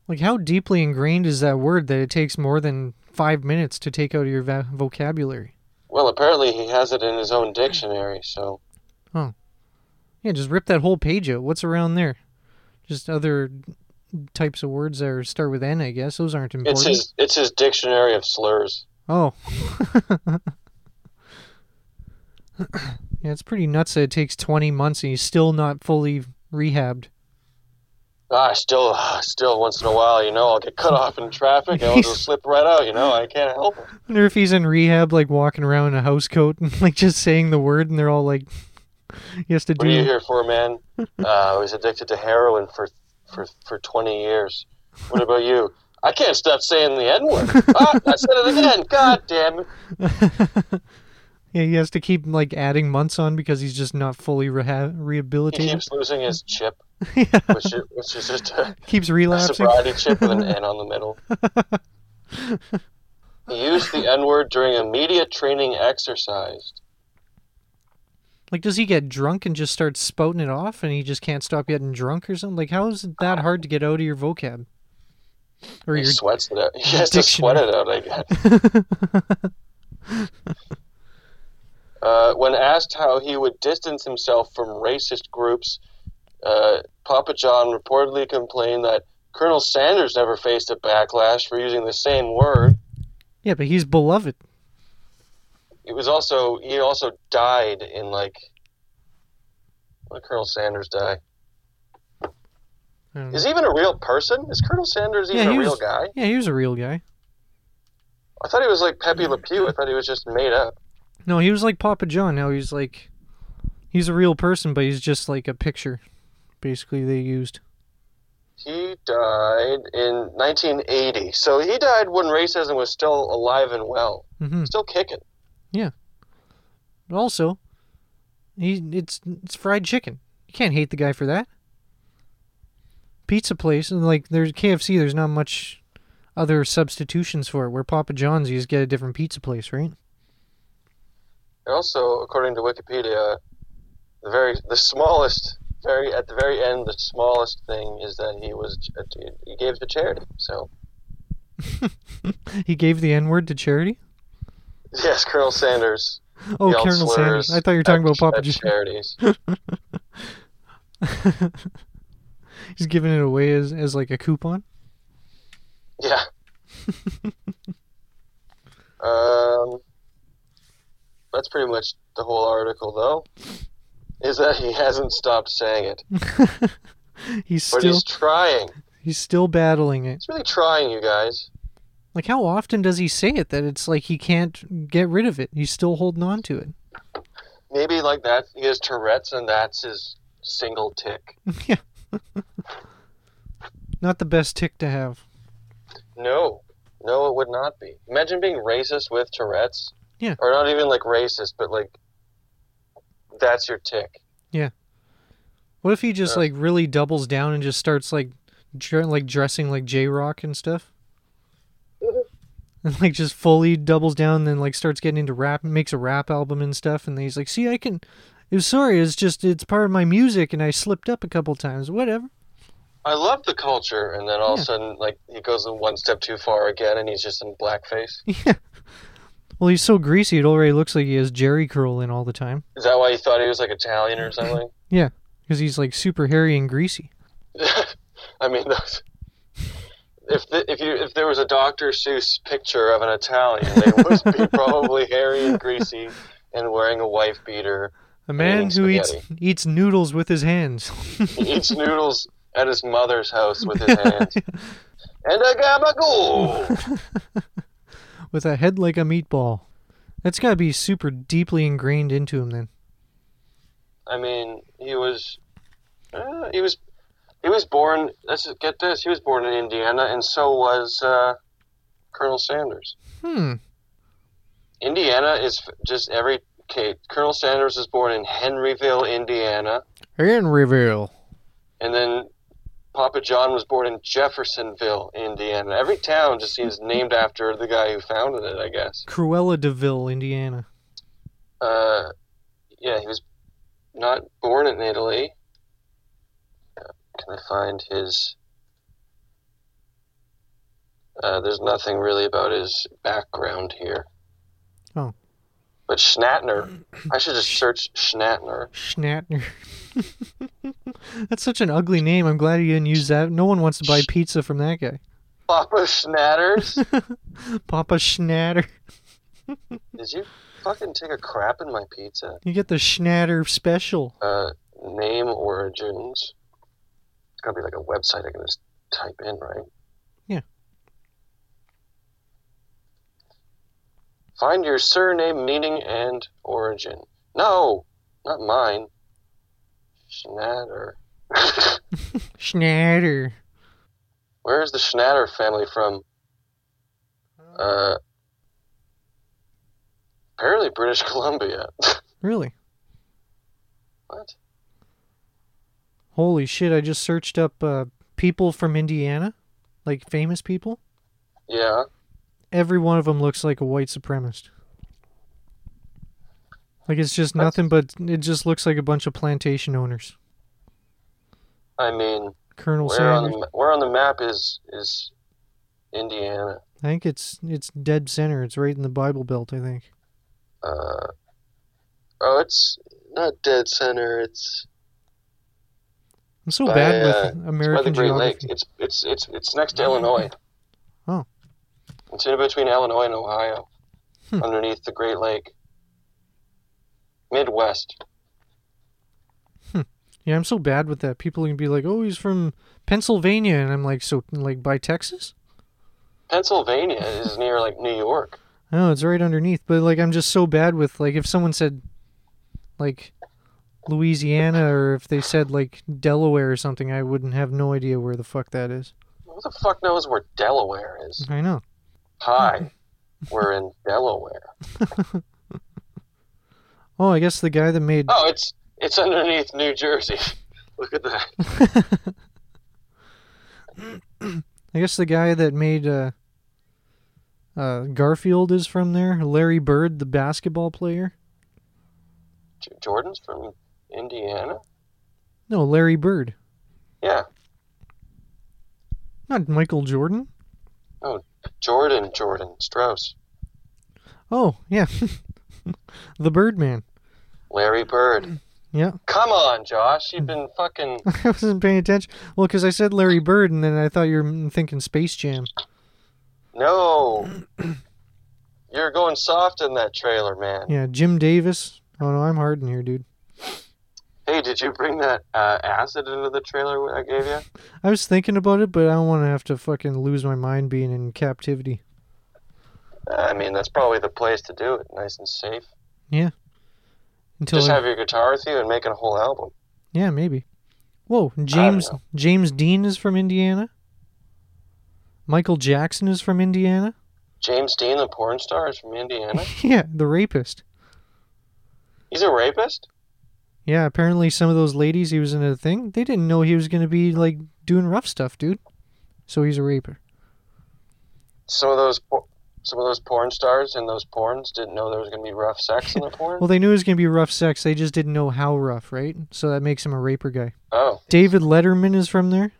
D: Like how deeply ingrained is that word that it takes more than five minutes to take out of your va- vocabulary?
E: Well, apparently he has it in his own dictionary, so. Oh.
D: Yeah, just rip that whole page out. What's around there? Just other types of words that start with N, I guess. Those aren't important.
E: It's his, it's his dictionary of slurs.
D: Oh. yeah, it's pretty nuts that it takes 20 months and he's still not fully rehabbed.
E: Ah, still, still, once in a while, you know, I'll get cut off in traffic and I'll just slip right out, you know, I can't help it.
D: wonder if he's in rehab, like walking around in a house coat and like just saying the word, and they're all like, he has to
E: What are you
D: do.
E: here for, man? Uh, I was addicted to heroin for, for, for 20 years. What about you? I can't stop saying the N word. ah, I said it again. God damn it.
D: yeah, he has to keep like adding months on because he's just not fully reha-
E: He
D: rehabilitated.
E: keeps losing his chip,
D: yeah,
E: which is, which is just a,
D: keeps
E: a
D: relapsing.
E: sobriety chip with an N on the middle. He used the N word during a media training exercise.
D: Like, does he get drunk and just start spouting it off, and he just can't stop getting drunk or something? Like, how is it that hard to get out of your vocab? Or
E: He
D: your
E: sweats it out. He has to sweat it out, I guess. Uh, when asked how he would distance himself from racist groups, uh, Papa John reportedly complained that Colonel Sanders never faced a backlash for using the same word.
D: yeah, but he's beloved.
E: It was also he also died in like when did Colonel Sanders die?
D: Know.
E: Is he even a real person? Is Colonel Sanders even
D: Yeah, he
E: a real
D: was-
E: guy?
D: Yeah, he was a real guy.
E: I thought he was like Pepe Le Pew. I thought he was just made up.
D: No, he was like Papa John. Now he's like, he's a real person, but he's just like a picture. Basically, they used.
E: He died in 1980. So he died when racism was still alive and well,
D: mm-hmm.
E: still kicking.
D: But also, he it's it's fried chicken. You can't hate the guy for that. Pizza place and like there's KFC. There's not much other substitutions for it. Where Papa John's, you just get a different pizza place, right?
E: Also, according to Wikipedia, the very the smallest very at the very end, the smallest thing is that he was he gave to charity. So
D: he gave the N word to charity.
E: yes, Colonel Sanders.
D: Oh, Colonel Sanders. I thought you were talking
E: at-
D: about Papa John's.
E: charities.
D: He's giving it away as, as like a coupon.
E: Yeah. um, that's pretty much the whole article, though. Is that he hasn't stopped saying it,
D: he's
E: but
D: still
E: he's trying.
D: he's still battling it.
E: He's really trying, you guys.
D: Like how often does he say it that it's like he can't get rid of it? He's still holding on to it.
E: Maybe like that. He has Tourette's, and that's his single tic.
D: yeah. Not the best tic to have.
E: No, no, it would not be. Imagine being racist with Tourette's.
D: Yeah.
E: Or not even like racist, but like that's your tic. Yeah.
D: What if he just
E: Yeah.
D: like really doubles down and just starts like dr- like dressing like J Rock and stuff? and like just fully doubles down and then like starts getting into rap makes a rap album and stuff and then he's like, "See, I can it was sorry, it's just it's part of my music and I slipped up a couple times. Whatever."
E: I love the culture, and then all of a sudden, like he goes one step too far again, and he's just in blackface.
D: Yeah. Well, he's so greasy it already looks like he has Jheri curl in all the time.
E: Is that why you thought he was like Italian or something?
D: Yeah, because he's like super hairy and greasy.
E: I mean, those, if the, if you if there was a Dr. Seuss picture of an Italian, they would be probably hairy and greasy and wearing a wife beater.
D: A man who eats eats noodles with his hands.
E: He eats noodles at his mother's house with his hands. And a gabagool.
D: With a head like a meatball. That's got to be super deeply ingrained into him then.
E: I mean, he was, uh, he was, he was born. Let's get this. He was born in Indiana, and so was uh, Colonel Sanders.
D: Hmm.
E: Indiana is just every. Okay, Colonel Sanders was born in Henryville, Indiana,
D: Henryville.
E: and then Papa John was born in Jeffersonville, Indiana. Every town just seems named after the guy who founded it, I guess.
D: Cruella Deville, Indiana.
E: Uh, yeah, he was not born in Italy. Can I find his? Uh, there's nothing really about his background here.
D: Oh.
E: But Schnatner, I should just search Schnatner.
D: Schnatner. That's such an ugly name. I'm glad you didn't use that. No one wants to buy pizza from that guy.
E: Papa Schnatters?
D: Papa Schnatter.
E: Did you fucking take a crap in my pizza?
D: You get the Schnatter special.
E: Uh, name origins. It's gotta be like a website I can just type in, right?
D: Yeah.
E: Find your surname, meaning, and origin. No, not mine. Schnatter.
D: Schnatter.
E: Where is the Schnatter family from? Uh, apparently British Columbia.
D: Really?
E: what?
D: Holy shit, I just searched up uh, people from Indiana. Like famous people.
E: Yeah.
D: Every one of them looks like a white supremacist. Like it's just nothing but it just looks like a bunch of plantation owners.
E: I mean,
D: Colonel
E: where on
D: Sanders.
E: the ma- where on the map is is Indiana?
D: I think it's it's dead center. It's right in the Bible Belt. I think.
E: Uh, oh, it's not dead center. It's
D: I'm so
E: by,
D: bad
E: uh,
D: with
E: it's by the
D: American
E: Great Lakes.
D: geography.
E: It's it's it's it's next to Illinois.
D: Oh.
E: It's in between Illinois and Ohio,
D: Hmm.
E: underneath the Great Lake. Midwest. Hmm.
D: Yeah, I'm so bad with that. People can be like, "Oh, he's from Pennsylvania," and I'm like, "So, like by Texas?"
E: Pennsylvania is near like New York.
D: No, it's right underneath. But like, I'm just so bad with like, if someone said, like, Louisiana, or if they said like Delaware or something, I wouldn't have no idea where the fuck that is.
E: Who the fuck knows where Delaware is?
D: I know.
E: Hi, we're in Delaware.
D: Oh, I guess the guy that made
E: Oh, it's it's underneath New Jersey. Look at that.
D: I guess the guy that made uh, uh, Garfield is from there. Larry Bird, the basketball player.
E: J- Jordan's from Indiana.
D: No, Larry Bird.
E: Yeah,
D: Not Michael Jordan.
E: Oh, Jordan, Jordan Strauss,
D: Oh, yeah. the Birdman.
E: Larry Bird.
D: Yeah.
E: Come on, Josh, you've been fucking.
D: I wasn't paying attention. Well, because I said Larry Bird, and then I thought you were thinking Space Jam.
E: No, you're going soft in that trailer, man.
D: Yeah, Jim Davis. Oh no, I'm hard in here, dude.
E: Hey, did you bring that uh, acid into the trailer I gave you?
D: I was thinking about it, but I don't want to have to fucking lose my mind being in captivity.
E: I mean, that's probably the place to do it, nice and safe.
D: Until
E: Just have your guitar with you and make a whole album.
D: yeah, maybe. Whoa, James. James Dean is from Indiana. Michael Jackson is from Indiana.
E: James Dean, the porn star, is from Indiana.
D: yeah, the rapist.
E: He's a rapist.
D: Yeah, apparently some of those ladies he was in a thing, they didn't know he was gonna be like doing rough stuff, dude. So he's a raper.
E: Some of those, some of those porn stars in those porns didn't know there was going to be rough sex in the porn.
D: Well, they knew it was gonna be rough sex. They just didn't know how rough, right? So that makes him a raper guy.
E: oh,
D: David Letterman is from there.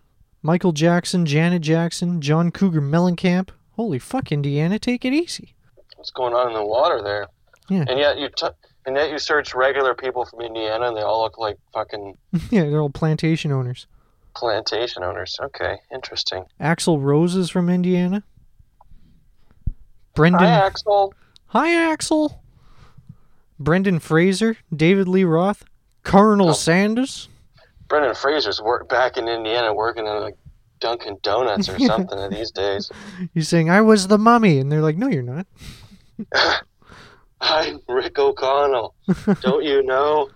D: Michael Jackson, Janet Jackson, John Cougar Mellencamp. Holy fuck, Indiana, take it easy.
E: what's going on in the water there?
D: Yeah.
E: And yet you, t- and yet you search regular people from Indiana, and they all look like fucking
D: yeah, they're all plantation owners.
E: plantation owners. Okay, interesting.
D: Axl Rose is from Indiana. Brendan.
E: Hi, Axl.
D: Hi, Axl. Brendan Fraser, David Lee Roth, Colonel
E: Oh.
D: Sanders.
E: Brendan Fraser's work back in Indiana, working in like Dunkin' Donuts or something these days.
D: He's saying, I was the mummy. And they're like, no, you're not.
E: I'm Rick O'Connell. Don't you know?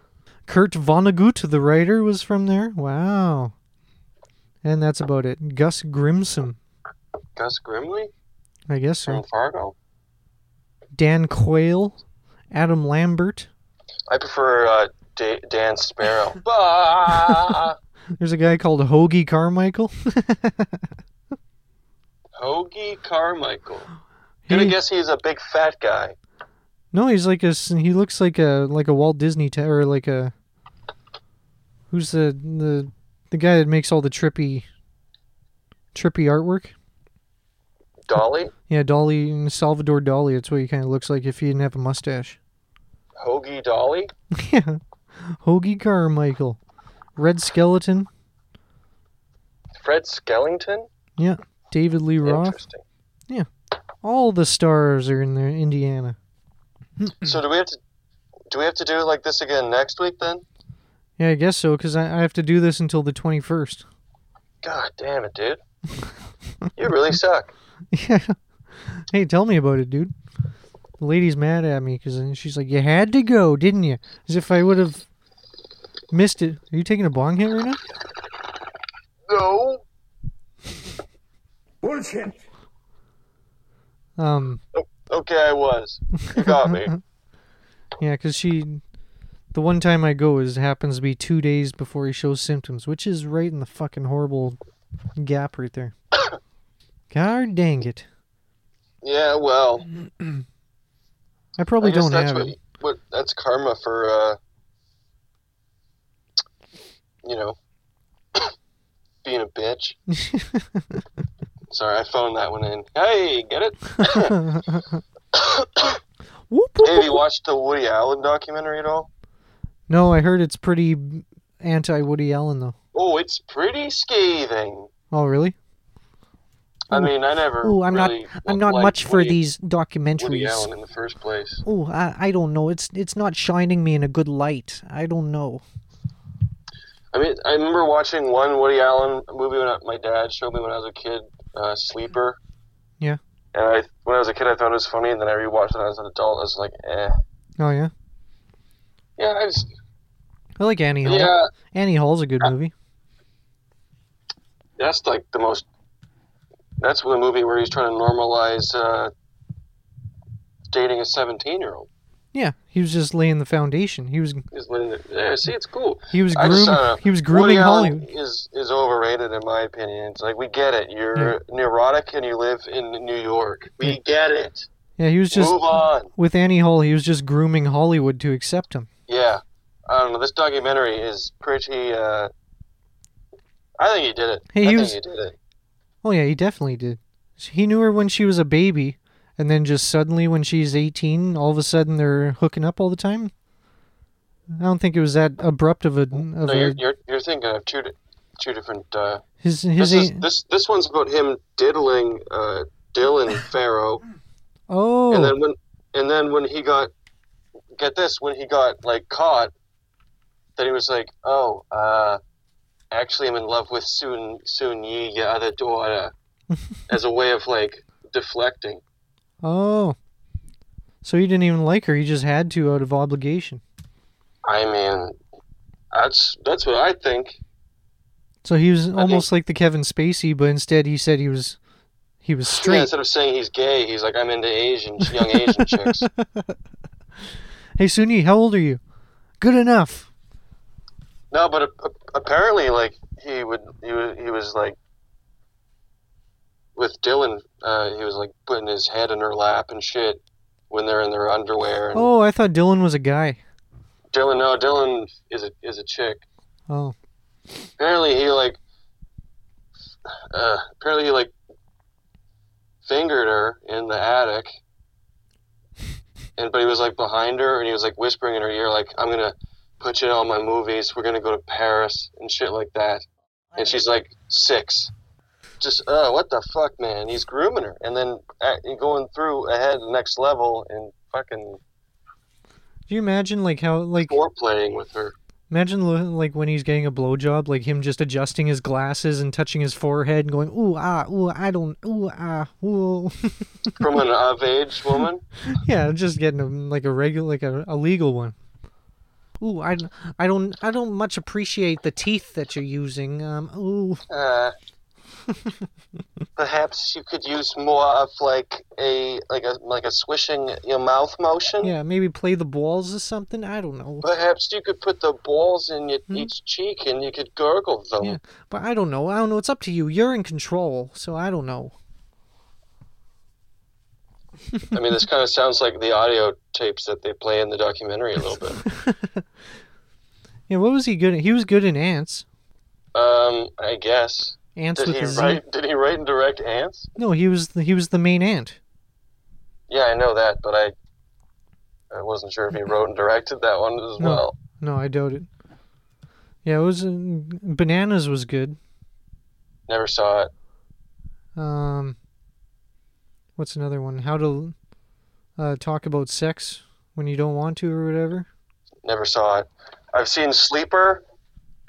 D: Kurt Vonnegut, the writer, was from there. Wow. And that's about it. Gus Grissom.
E: Gus Grimly
D: I guess so.
E: from Fargo.
D: Dan Quayle, Adam Lambert.
E: I prefer uh, Da- Dan Sparrow.
D: There's a guy called Hoagy Carmichael.
E: Hoagy Carmichael. Gonna guess he's a big fat guy.
D: no, he's like a. He looks like a like a Walt Disney ta- or like a. Who's the the the guy that makes all the trippy, trippy artwork?
E: Dali?
D: Yeah, Dali Salvador Dali. That's what he kind of looks like if he didn't have a mustache.
E: Hoagie Dali?
D: yeah, Hoagy Carmichael, Red Skelton,
E: Fred Skellington? Yeah.
D: David Lee Roth.
E: Interesting. Yeah.
D: All the stars are in there, Indiana.
E: So do we have to do we have to do it like this again next week then?
D: Yeah, I guess so, because I, I have to do this until the 21st.
E: God damn it, dude. You really suck.
D: Yeah. Hey, tell me about it, dude. The lady's mad at me because she's like, "You had to go, didn't you?" As if I would have missed it. Are you taking a bong hit right now?
E: No.
D: Um,
E: Okay, I was. You got me.
D: yeah, because she, the one time I go is happens to be two days before he shows symptoms, which is right in the fucking horrible gap right there. God dang it!
E: Yeah, well,
D: I probably
E: I
D: don't
E: that's
D: have
E: what,
D: it.
E: what that's karma for uh you know being a bitch. Sorry, I phoned that one in. Hey, get it? Have you watched the Woody Allen documentary at all?
D: No, I heard it's pretty anti Woody Allen though.
E: Oh, it's pretty scathing.
D: Oh, really?
E: I mean, I never.
D: Oh, I'm
E: really
D: not. I'm not much for
E: Woody,
D: these
E: Woody
D: documentaries.
E: Allen in the first place.
D: Oh, I, I don't know. It's it's not shining me in a good light. I don't know.
E: I mean, I remember watching one Woody Allen movie when I, my dad showed me when I was a kid, uh, Sleeper.
D: Yeah.
E: And I, when I was a kid, I thought it was funny, and then I rewatched it as an adult. I was like, eh.
D: Oh yeah,
E: Yeah, I just,
D: I like Annie Hall.
E: yeah,
D: Annie Hall's a good movie.
E: that's like the most. That's the movie where he's trying to normalize uh, dating a seventeen-year-old.
D: Yeah, he was just laying the foundation. He was
E: He's letting it, yeah, see, it's cool.
D: he was groom,
E: just, uh,
D: he was
E: Woody
D: grooming
E: Allen
D: Hollywood.
E: is is overrated in my opinion. It's like we get it. You're neurotic and you live in New York. We get it.
D: Yeah, he was just
E: Move on.
D: with Annie Hall. He was just grooming Hollywood to accept him.
E: Yeah. I don't know. This documentary is pretty uh, I think he did it.
D: Hey,
E: I
D: he
E: think
D: was-
E: he did it.
D: Oh yeah, he definitely did. He knew her when she was a baby, and then just suddenly when she's 18, all of a sudden they're hooking up all the time. I don't think it was that abrupt of a of
E: No,
D: a,
E: you're, you're you're thinking of two di- two different. Uh,
D: his
E: this
D: his
E: is this this one's about him diddling uh, Dylan Farrow,
D: oh
E: and then when and then when he got get this when he got like caught, then he was like, oh, uh, actually I'm in love with Soon Soon Yi, your other daughter, as a way of like deflecting.
D: oh, so he didn't even like her. He just had to out of obligation.
E: I mean, that's that's what I think.
D: So he was
E: think-
D: almost like the Kevin Spacey, but instead he said he was he was
E: Yeah,
D: straight.
E: instead of saying he's gay, he's like, I'm into Asian young Asian chicks.
D: hey Sunyi, how old are you? Good enough.
E: No, but a- a- apparently, like he would, he was, he was like with Dylan. Uh, he was like putting his head in her lap and shit when they're in their underwear. And
D: Oh, I thought Dylan was a guy.
E: Dylan, no, Dylan is a is a chick.
D: Oh,
E: Apparently, he like, uh, apparently he like fingered her in the attic. And but he was like behind her, and he was like whispering in her ear, like, "I'm gonna put you in all my movies. We're gonna go to Paris and shit like that." And she's like six. Just uh, what the fuck, man? He's grooming her, and then uh, going through ahead the next level and fucking
D: do you imagine like how like
E: Or playing with her.
D: Imagine like when he's getting a blowjob, like him just adjusting his glasses and touching his forehead and going, ooh ah, ooh I don't, ooh ah, ooh.
E: from an of age woman.
D: yeah, just getting a, like a regular, like a, a legal one. Ooh, I, I don't, I don't much appreciate the teeth that you're using. Um, ooh,
E: Uh, perhaps you could use more of like a like a like a swishing your mouth motion.
D: yeah, maybe play the balls or something. I don't know,
E: Perhaps you could put the balls in your,
D: Hmm?
E: each cheek and you could gurgle them.
D: Yeah. but I don't know. I don't know. It's up to you. You're in control, so I don't know.
E: I mean, this kind of sounds like the audio tapes that they play in the documentary a little bit.
D: Yeah, what was he good at? He was good in Antz.
E: Um, I guess.
D: Antz
E: Did
D: with
E: he
D: a Z.
E: write? Did he write and direct Antz?
D: No, he was the, he was the main ant.
E: Yeah, I know that, but I I wasn't sure if he wrote and directed that one as
D: No.
E: well.
D: No, I doubt it. Yeah, it was uh, bananas was good.
E: Never saw it.
D: Um, what's another one? How to uh, talk about sex when you don't want to or whatever.
E: Never saw it. I've seen Sleeper.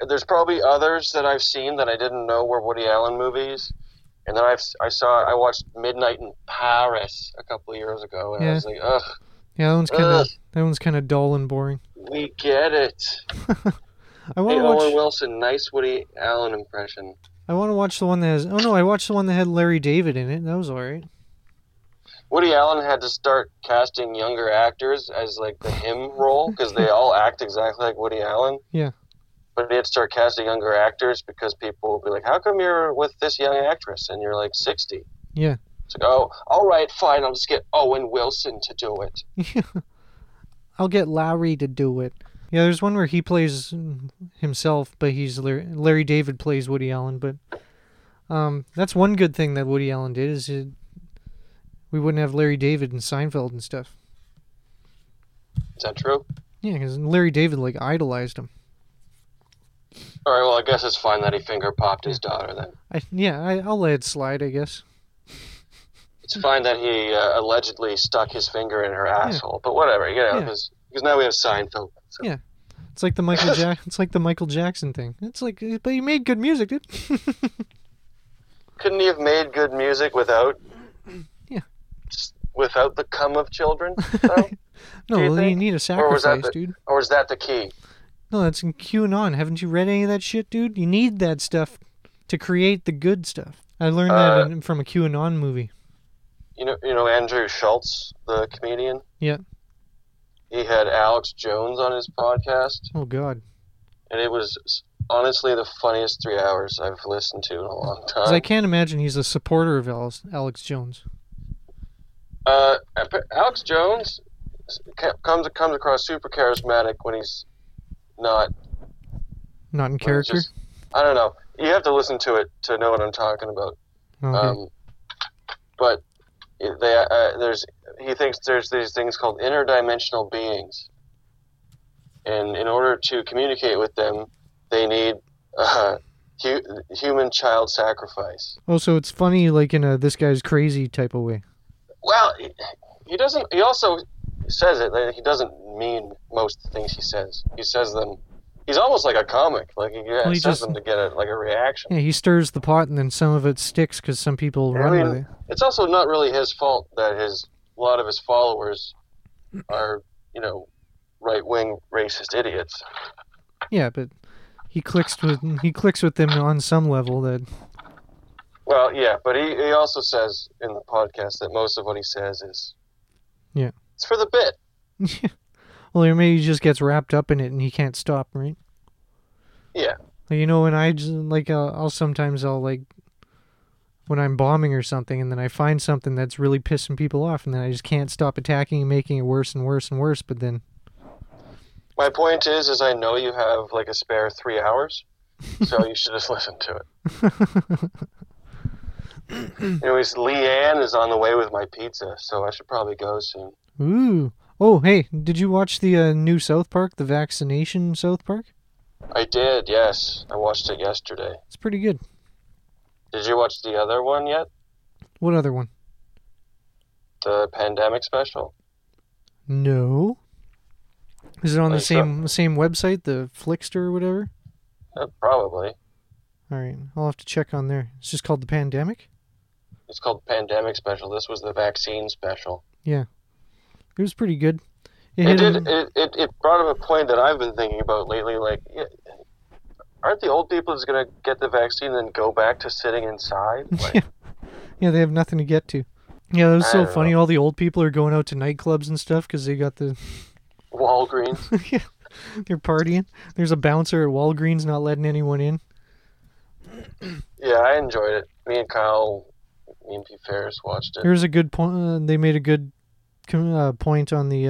E: There's probably others that I've seen that I didn't know were Woody Allen movies. And then I've I saw I watched Midnight in Paris a couple of years ago, and
D: Yeah.
E: I was like, ugh,
D: Yeah, that one's kind of that one's kind of dull and boring.
E: we get it.
D: I want
E: Hey,
D: to
E: Owen. Wilson, nice Woody Allen impression.
D: I want to watch the one that has. Oh no, I watched the one that had Larry David in it. That was alright.
E: Woody Allen had to start casting younger actors as like the him role because they all act exactly like Woody Allen.
D: Yeah.
E: But he had to start casting younger actors because people will be like, "How come you're with this young actress and you're like 60?"
D: Yeah.
E: It's like, "Oh, all right, fine. I'll just get Owen Wilson to do it."
D: I'll get Larry to do it. Yeah, there's one where he plays himself, but he's Larry, Larry David plays Woody Allen. But um, that's one good thing that Woody Allen did is it, we wouldn't have Larry David and Seinfeld and stuff.
E: Is that true?
D: Yeah, because Larry David like idolized him.
E: All right. Well, I guess it's fine that he finger popped his daughter. Then
D: I yeah, I, I'll let it slide, I guess.
E: it's fine that he uh, allegedly stuck his finger in her asshole. But whatever, you know,
D: Yeah.
E: because now we have Seinfeld. So.
D: Yeah. It's like the Michael Jack. It's like the Michael Jackson thing. It's like, but he made good music, dude.
E: Couldn't he have made good music without? Without the cum of children, though?
D: no,
E: you
D: well, you need a
E: Or was
D: sacrifice,
E: that the-
D: dude.
E: or is that the key?
D: No, that's in QAnon. Haven't you read any of that shit, dude? You need that stuff to create the good stuff. I learned
E: Uh,
D: that in, from a QAnon movie.
E: You know, you know Andrew Schulz, the comedian.
D: Yeah.
E: He had Alex Jones on his podcast,
D: Oh God,
E: and it was honestly the funniest three hours I've listened to in a long
D: time. I can't imagine he's a supporter of Alex, Alex Jones.
E: Uh, Alex Jones comes comes across super charismatic when he's not
D: Not in character.
E: just- I don't know. You have to listen to it to know what I'm talking about.
D: Okay.
E: Um, but they uh, there's he thinks there's these things called interdimensional beings, and in order to communicate with them, they need uh, hu- human child sacrifice.
D: oh, so it's funny, like in a this guy's crazy type of way.
E: Well, he, doesn't. He also says it. That he doesn't mean most things he says. He says them. He's almost like a comic. Like he,
D: Well, he
E: says
D: just-
E: them to get a, like a reaction.
D: Yeah, he stirs the pot, and then some of it sticks because some people
E: I
D: run
E: mean-
D: with it.
E: It's also not really his fault that his a lot of his followers are you know right wing racist idiots.
D: Yeah, but he clicks with he clicks with them on some level that
E: Well, yeah, but he, he also says in the podcast that most of what he says is
D: Yeah.
E: it's for the bit.
D: well, or maybe he just gets wrapped up in it and he can't stop, right?
E: Yeah.
D: Like, you know, when I just, like uh, I'll sometimes I'll like when I'm bombing or something, and then I find something that's really pissing people off, and then I just can't stop attacking and making it worse and worse and worse. But then,
E: My point is, is I know you have like a spare three hours, so you should just listen to it. Anyways, Leanne is on the way with my pizza, so I should probably go soon.
D: ooh, oh hey, did you watch the uh, new South Park, the vaccination South Park?
E: I did, yes. I watched it yesterday.
D: It's pretty good.
E: Did you watch the other one yet?
D: What other one?
E: The pandemic special?
D: No. Is it on the
E: Like,
D: same same website, the Flickster or whatever?
E: Uh, probably.
D: All right, I'll have to check on there. It's just called the pandemic.
E: It's called pandemic special. This was the vaccine special.
D: Yeah, it was pretty good.
E: It
D: hit
E: did. It, it, it brought up a point that I've been thinking about lately. Like, aren't the old people just gonna get the vaccine and then go back to sitting inside? Like,
D: Yeah, they have nothing to get to. Yeah, that was so funny.
E: know.
D: All the old people are going out to nightclubs and stuff because they got the
E: Walgreens.
D: yeah, they're partying. There's a bouncer at Walgreens not letting anyone in.
E: Yeah, I enjoyed it. Me and Kyle, me and Ferris watched it.
D: There's a good point. Uh, they made a good uh, point on the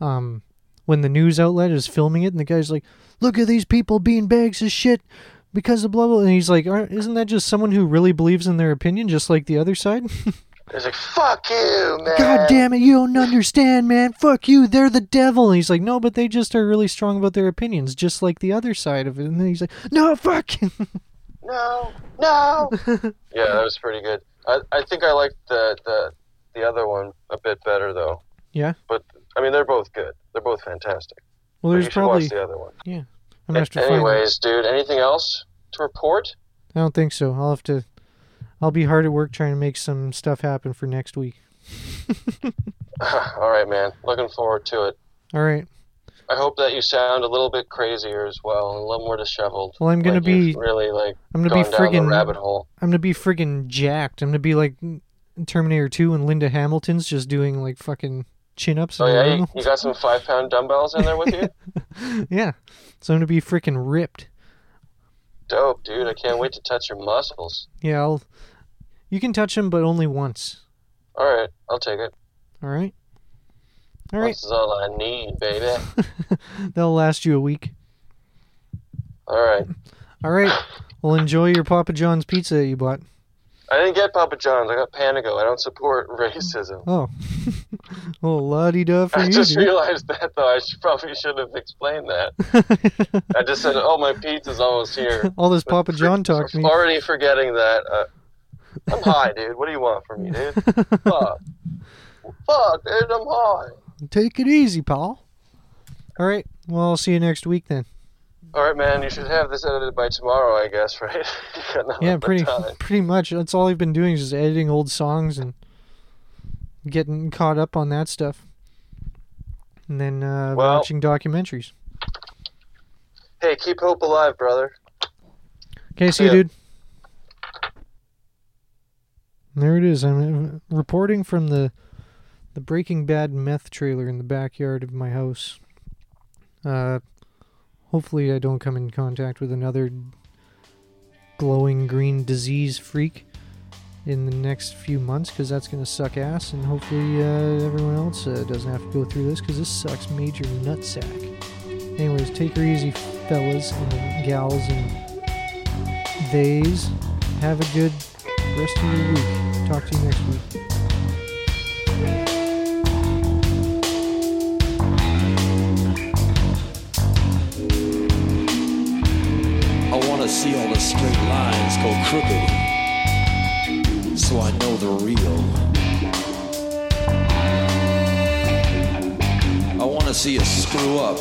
D: uh, um when the news outlet is filming it, and the guy's like, "Look at these people being bags of shit." Because of blah blah, and he's like, "Aren't- "Isn't that just someone who really believes in their opinion, just like the other side?"
E: He's like, fuck you, man.
D: God damn it, you don't understand, man. Fuck you, they're the devil. And he's like, no, but they just are really strong about their opinions, just like the other side of it. And then he's like, no, fuck.
E: No, no. yeah, that was pretty good. I, I think I liked the, the the other one a bit better though.
D: Yeah?
E: But I mean, they're both good. They're both fantastic.
D: well, there's
E: you should
D: probably.
E: watch the other one. Yeah.
D: I'm gonna have to find. it.
E: Anyways, dude, anything else to report?
D: I don't think so. I'll have to. I'll be hard at work trying to make some stuff happen for next week.
E: All right, man. Looking forward to it.
D: All right.
E: I hope that you sound a little bit crazier as well, a little more disheveled.
D: Well, I'm gonna
E: Like
D: be.
E: really like
D: I'm gonna be friggin'.
E: rabbit hole.
D: I'm gonna be friggin' jacked. I'm gonna be like Terminator 2 and Linda Hamilton's just doing like fucking chin ups.
E: Oh yeah, you, you got some five pound dumbbells in there with you?
D: yeah. So I'm gonna be freaking ripped.
E: Dope, dude. I can't wait to touch your muscles.
D: Yeah, I'll. You can touch them, but only once.
E: All right, I'll take it.
D: All right. All right.
E: Once is all I need, baby.
D: That'll last you a week.
E: All right.
D: All right. Well, enjoy your Papa John's pizza that you bought.
E: I didn't get Papa John's. I got Panago. I don't support racism.
D: Oh. well, la di da for
E: I
D: you, I
E: just
D: dude.
E: realized that though. I should, probably should have explained that. I just said, "Oh, my pizza's almost here."
D: All this Papa John talk me.
E: Already forgetting that. Uh, I'm high, dude. What do you want from me, dude? Fuck. Fuck, dude. I'm high.
D: Take it easy, Paul. All right. Well, I'll see you next week then.
E: All right, man. You should have this edited by tomorrow, I guess, right? You got nothing
D: Yeah, pretty pretty much. That's all I've been doing is just editing old songs and getting caught up on that stuff. And then uh,
E: Well-
D: watching documentaries.
E: Hey, keep hope alive, brother.
D: Okay, see you, dude. There it is. I'm uh, reporting from the the Breaking Bad meth trailer in the backyard of my house. Uh, hopefully, I don't come in contact with another glowing green disease freak in the next few months, because that's gonna suck ass. And hopefully, uh, everyone else uh, doesn't have to go through this, because this sucks major nutsack. Anyways, take her easy, fellas and gals and theys. Have a good rest of your week. Talk to you next week.
F: See all the straight lines go crooked so I know the real. I want to see you screw up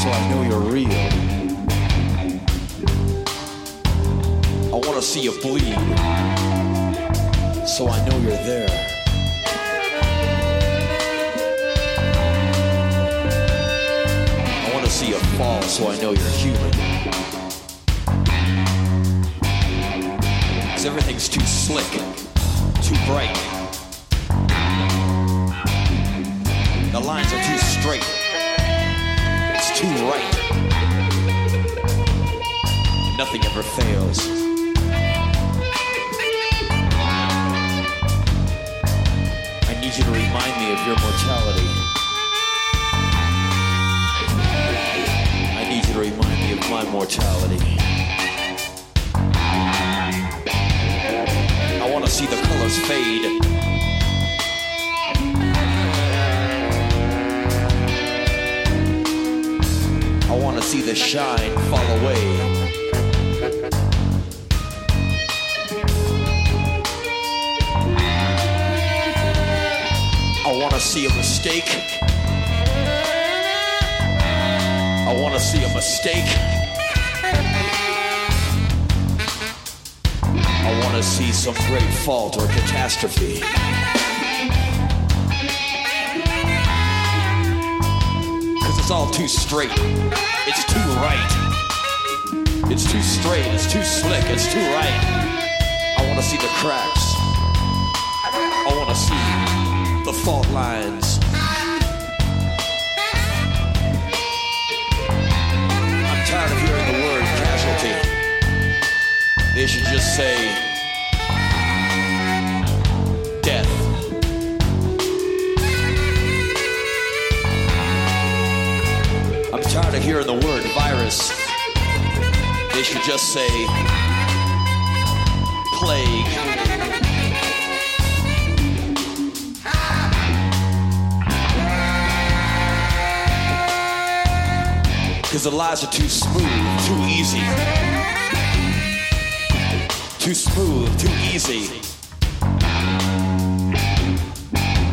F: so I know you're real. I want to see you bleed so I know you're there. See you fall so I know you're human. Cause everything's too slick, too bright. The lines are too straight. It's too right. Nothing ever fails. I need you to remind me of your mortality. My mortality. I want to see the colors fade. I want to see the shine fall away. I want to see a mistake. I want to see a mistake. I want to see some great fault or catastrophe. Because it's all too straight. It's too right. It's too straight. It's too slick. It's too right. I want to see the cracks. I want to see the fault lines. They should just say death. I'm tired of hearing the word virus. They should just say plague. Because the lies are too smooth, too easy. Too smooth, too easy.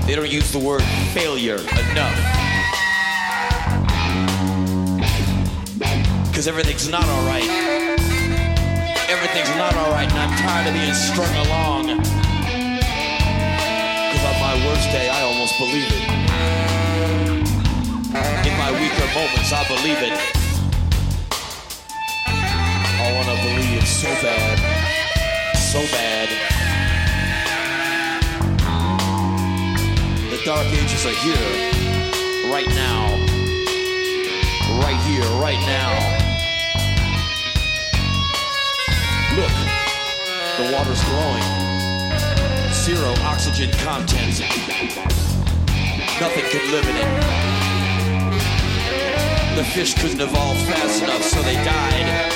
F: They don't use the word failure enough. Because everything's not alright. Everything's not alright, and I'm tired of being strung along. Because on my worst day, I almost believe it. In my weaker moments, I believe it. I want to believe so bad. So bad. The dark ages are here. Right now. Right here, right now. Look, the water's glowing. Zero oxygen content. Nothing could live in it. The fish couldn't evolve fast enough, so they died.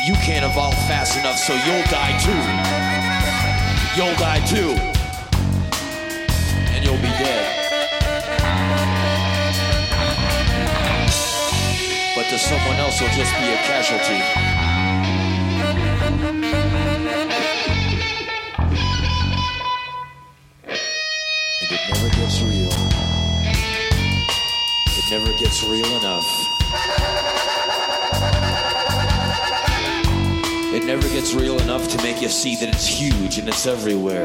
F: And you can't evolve fast enough, so you'll die too. You'll die too. And you'll be dead. But to someone else, you'll just be a casualty. And it never gets real. It never gets real enough. Never gets real enough to make you see that it's huge and it's everywhere.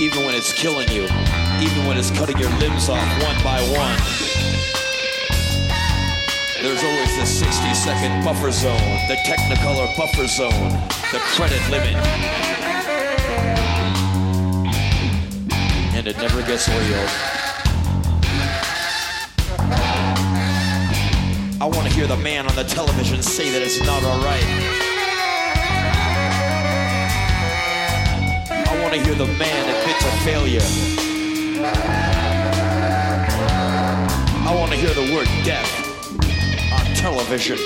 F: Even when it's killing you, even when it's cutting your limbs off one by one. There's always the 60 second buffer zone, the Technicolor buffer zone, the credit limit. And it never gets real. I want to hear the man on the television say that it's not alright. I want to hear the man admit to failure. I want to hear the word death on television.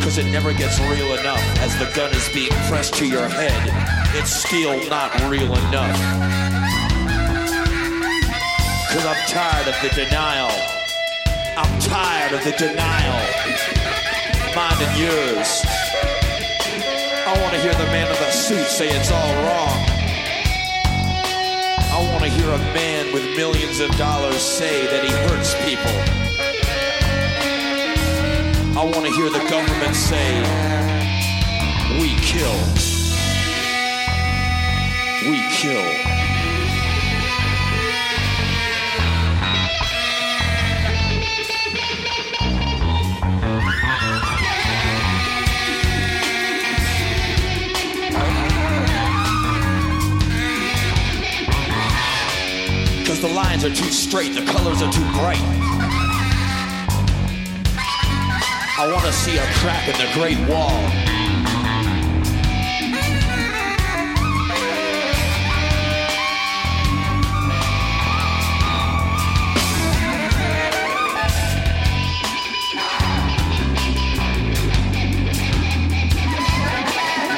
F: Cause it never gets real enough as the gun is being pressed to your head. It's still not real enough. Cause I'm tired of the denial. I'm tired of the denial. Mine and yours. I want to hear the man in the suit say it's all wrong. I want to hear a man with millions of dollars say that he hurts people. I want to hear the government say, we kill. We kill. Lines are too straight, the colors are too bright. I want to see a crack in the Great Wall.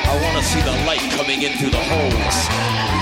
F: I want to see the light coming in through the holes.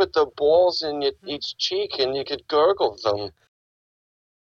E: Put the balls in each cheek and you could gurgle them.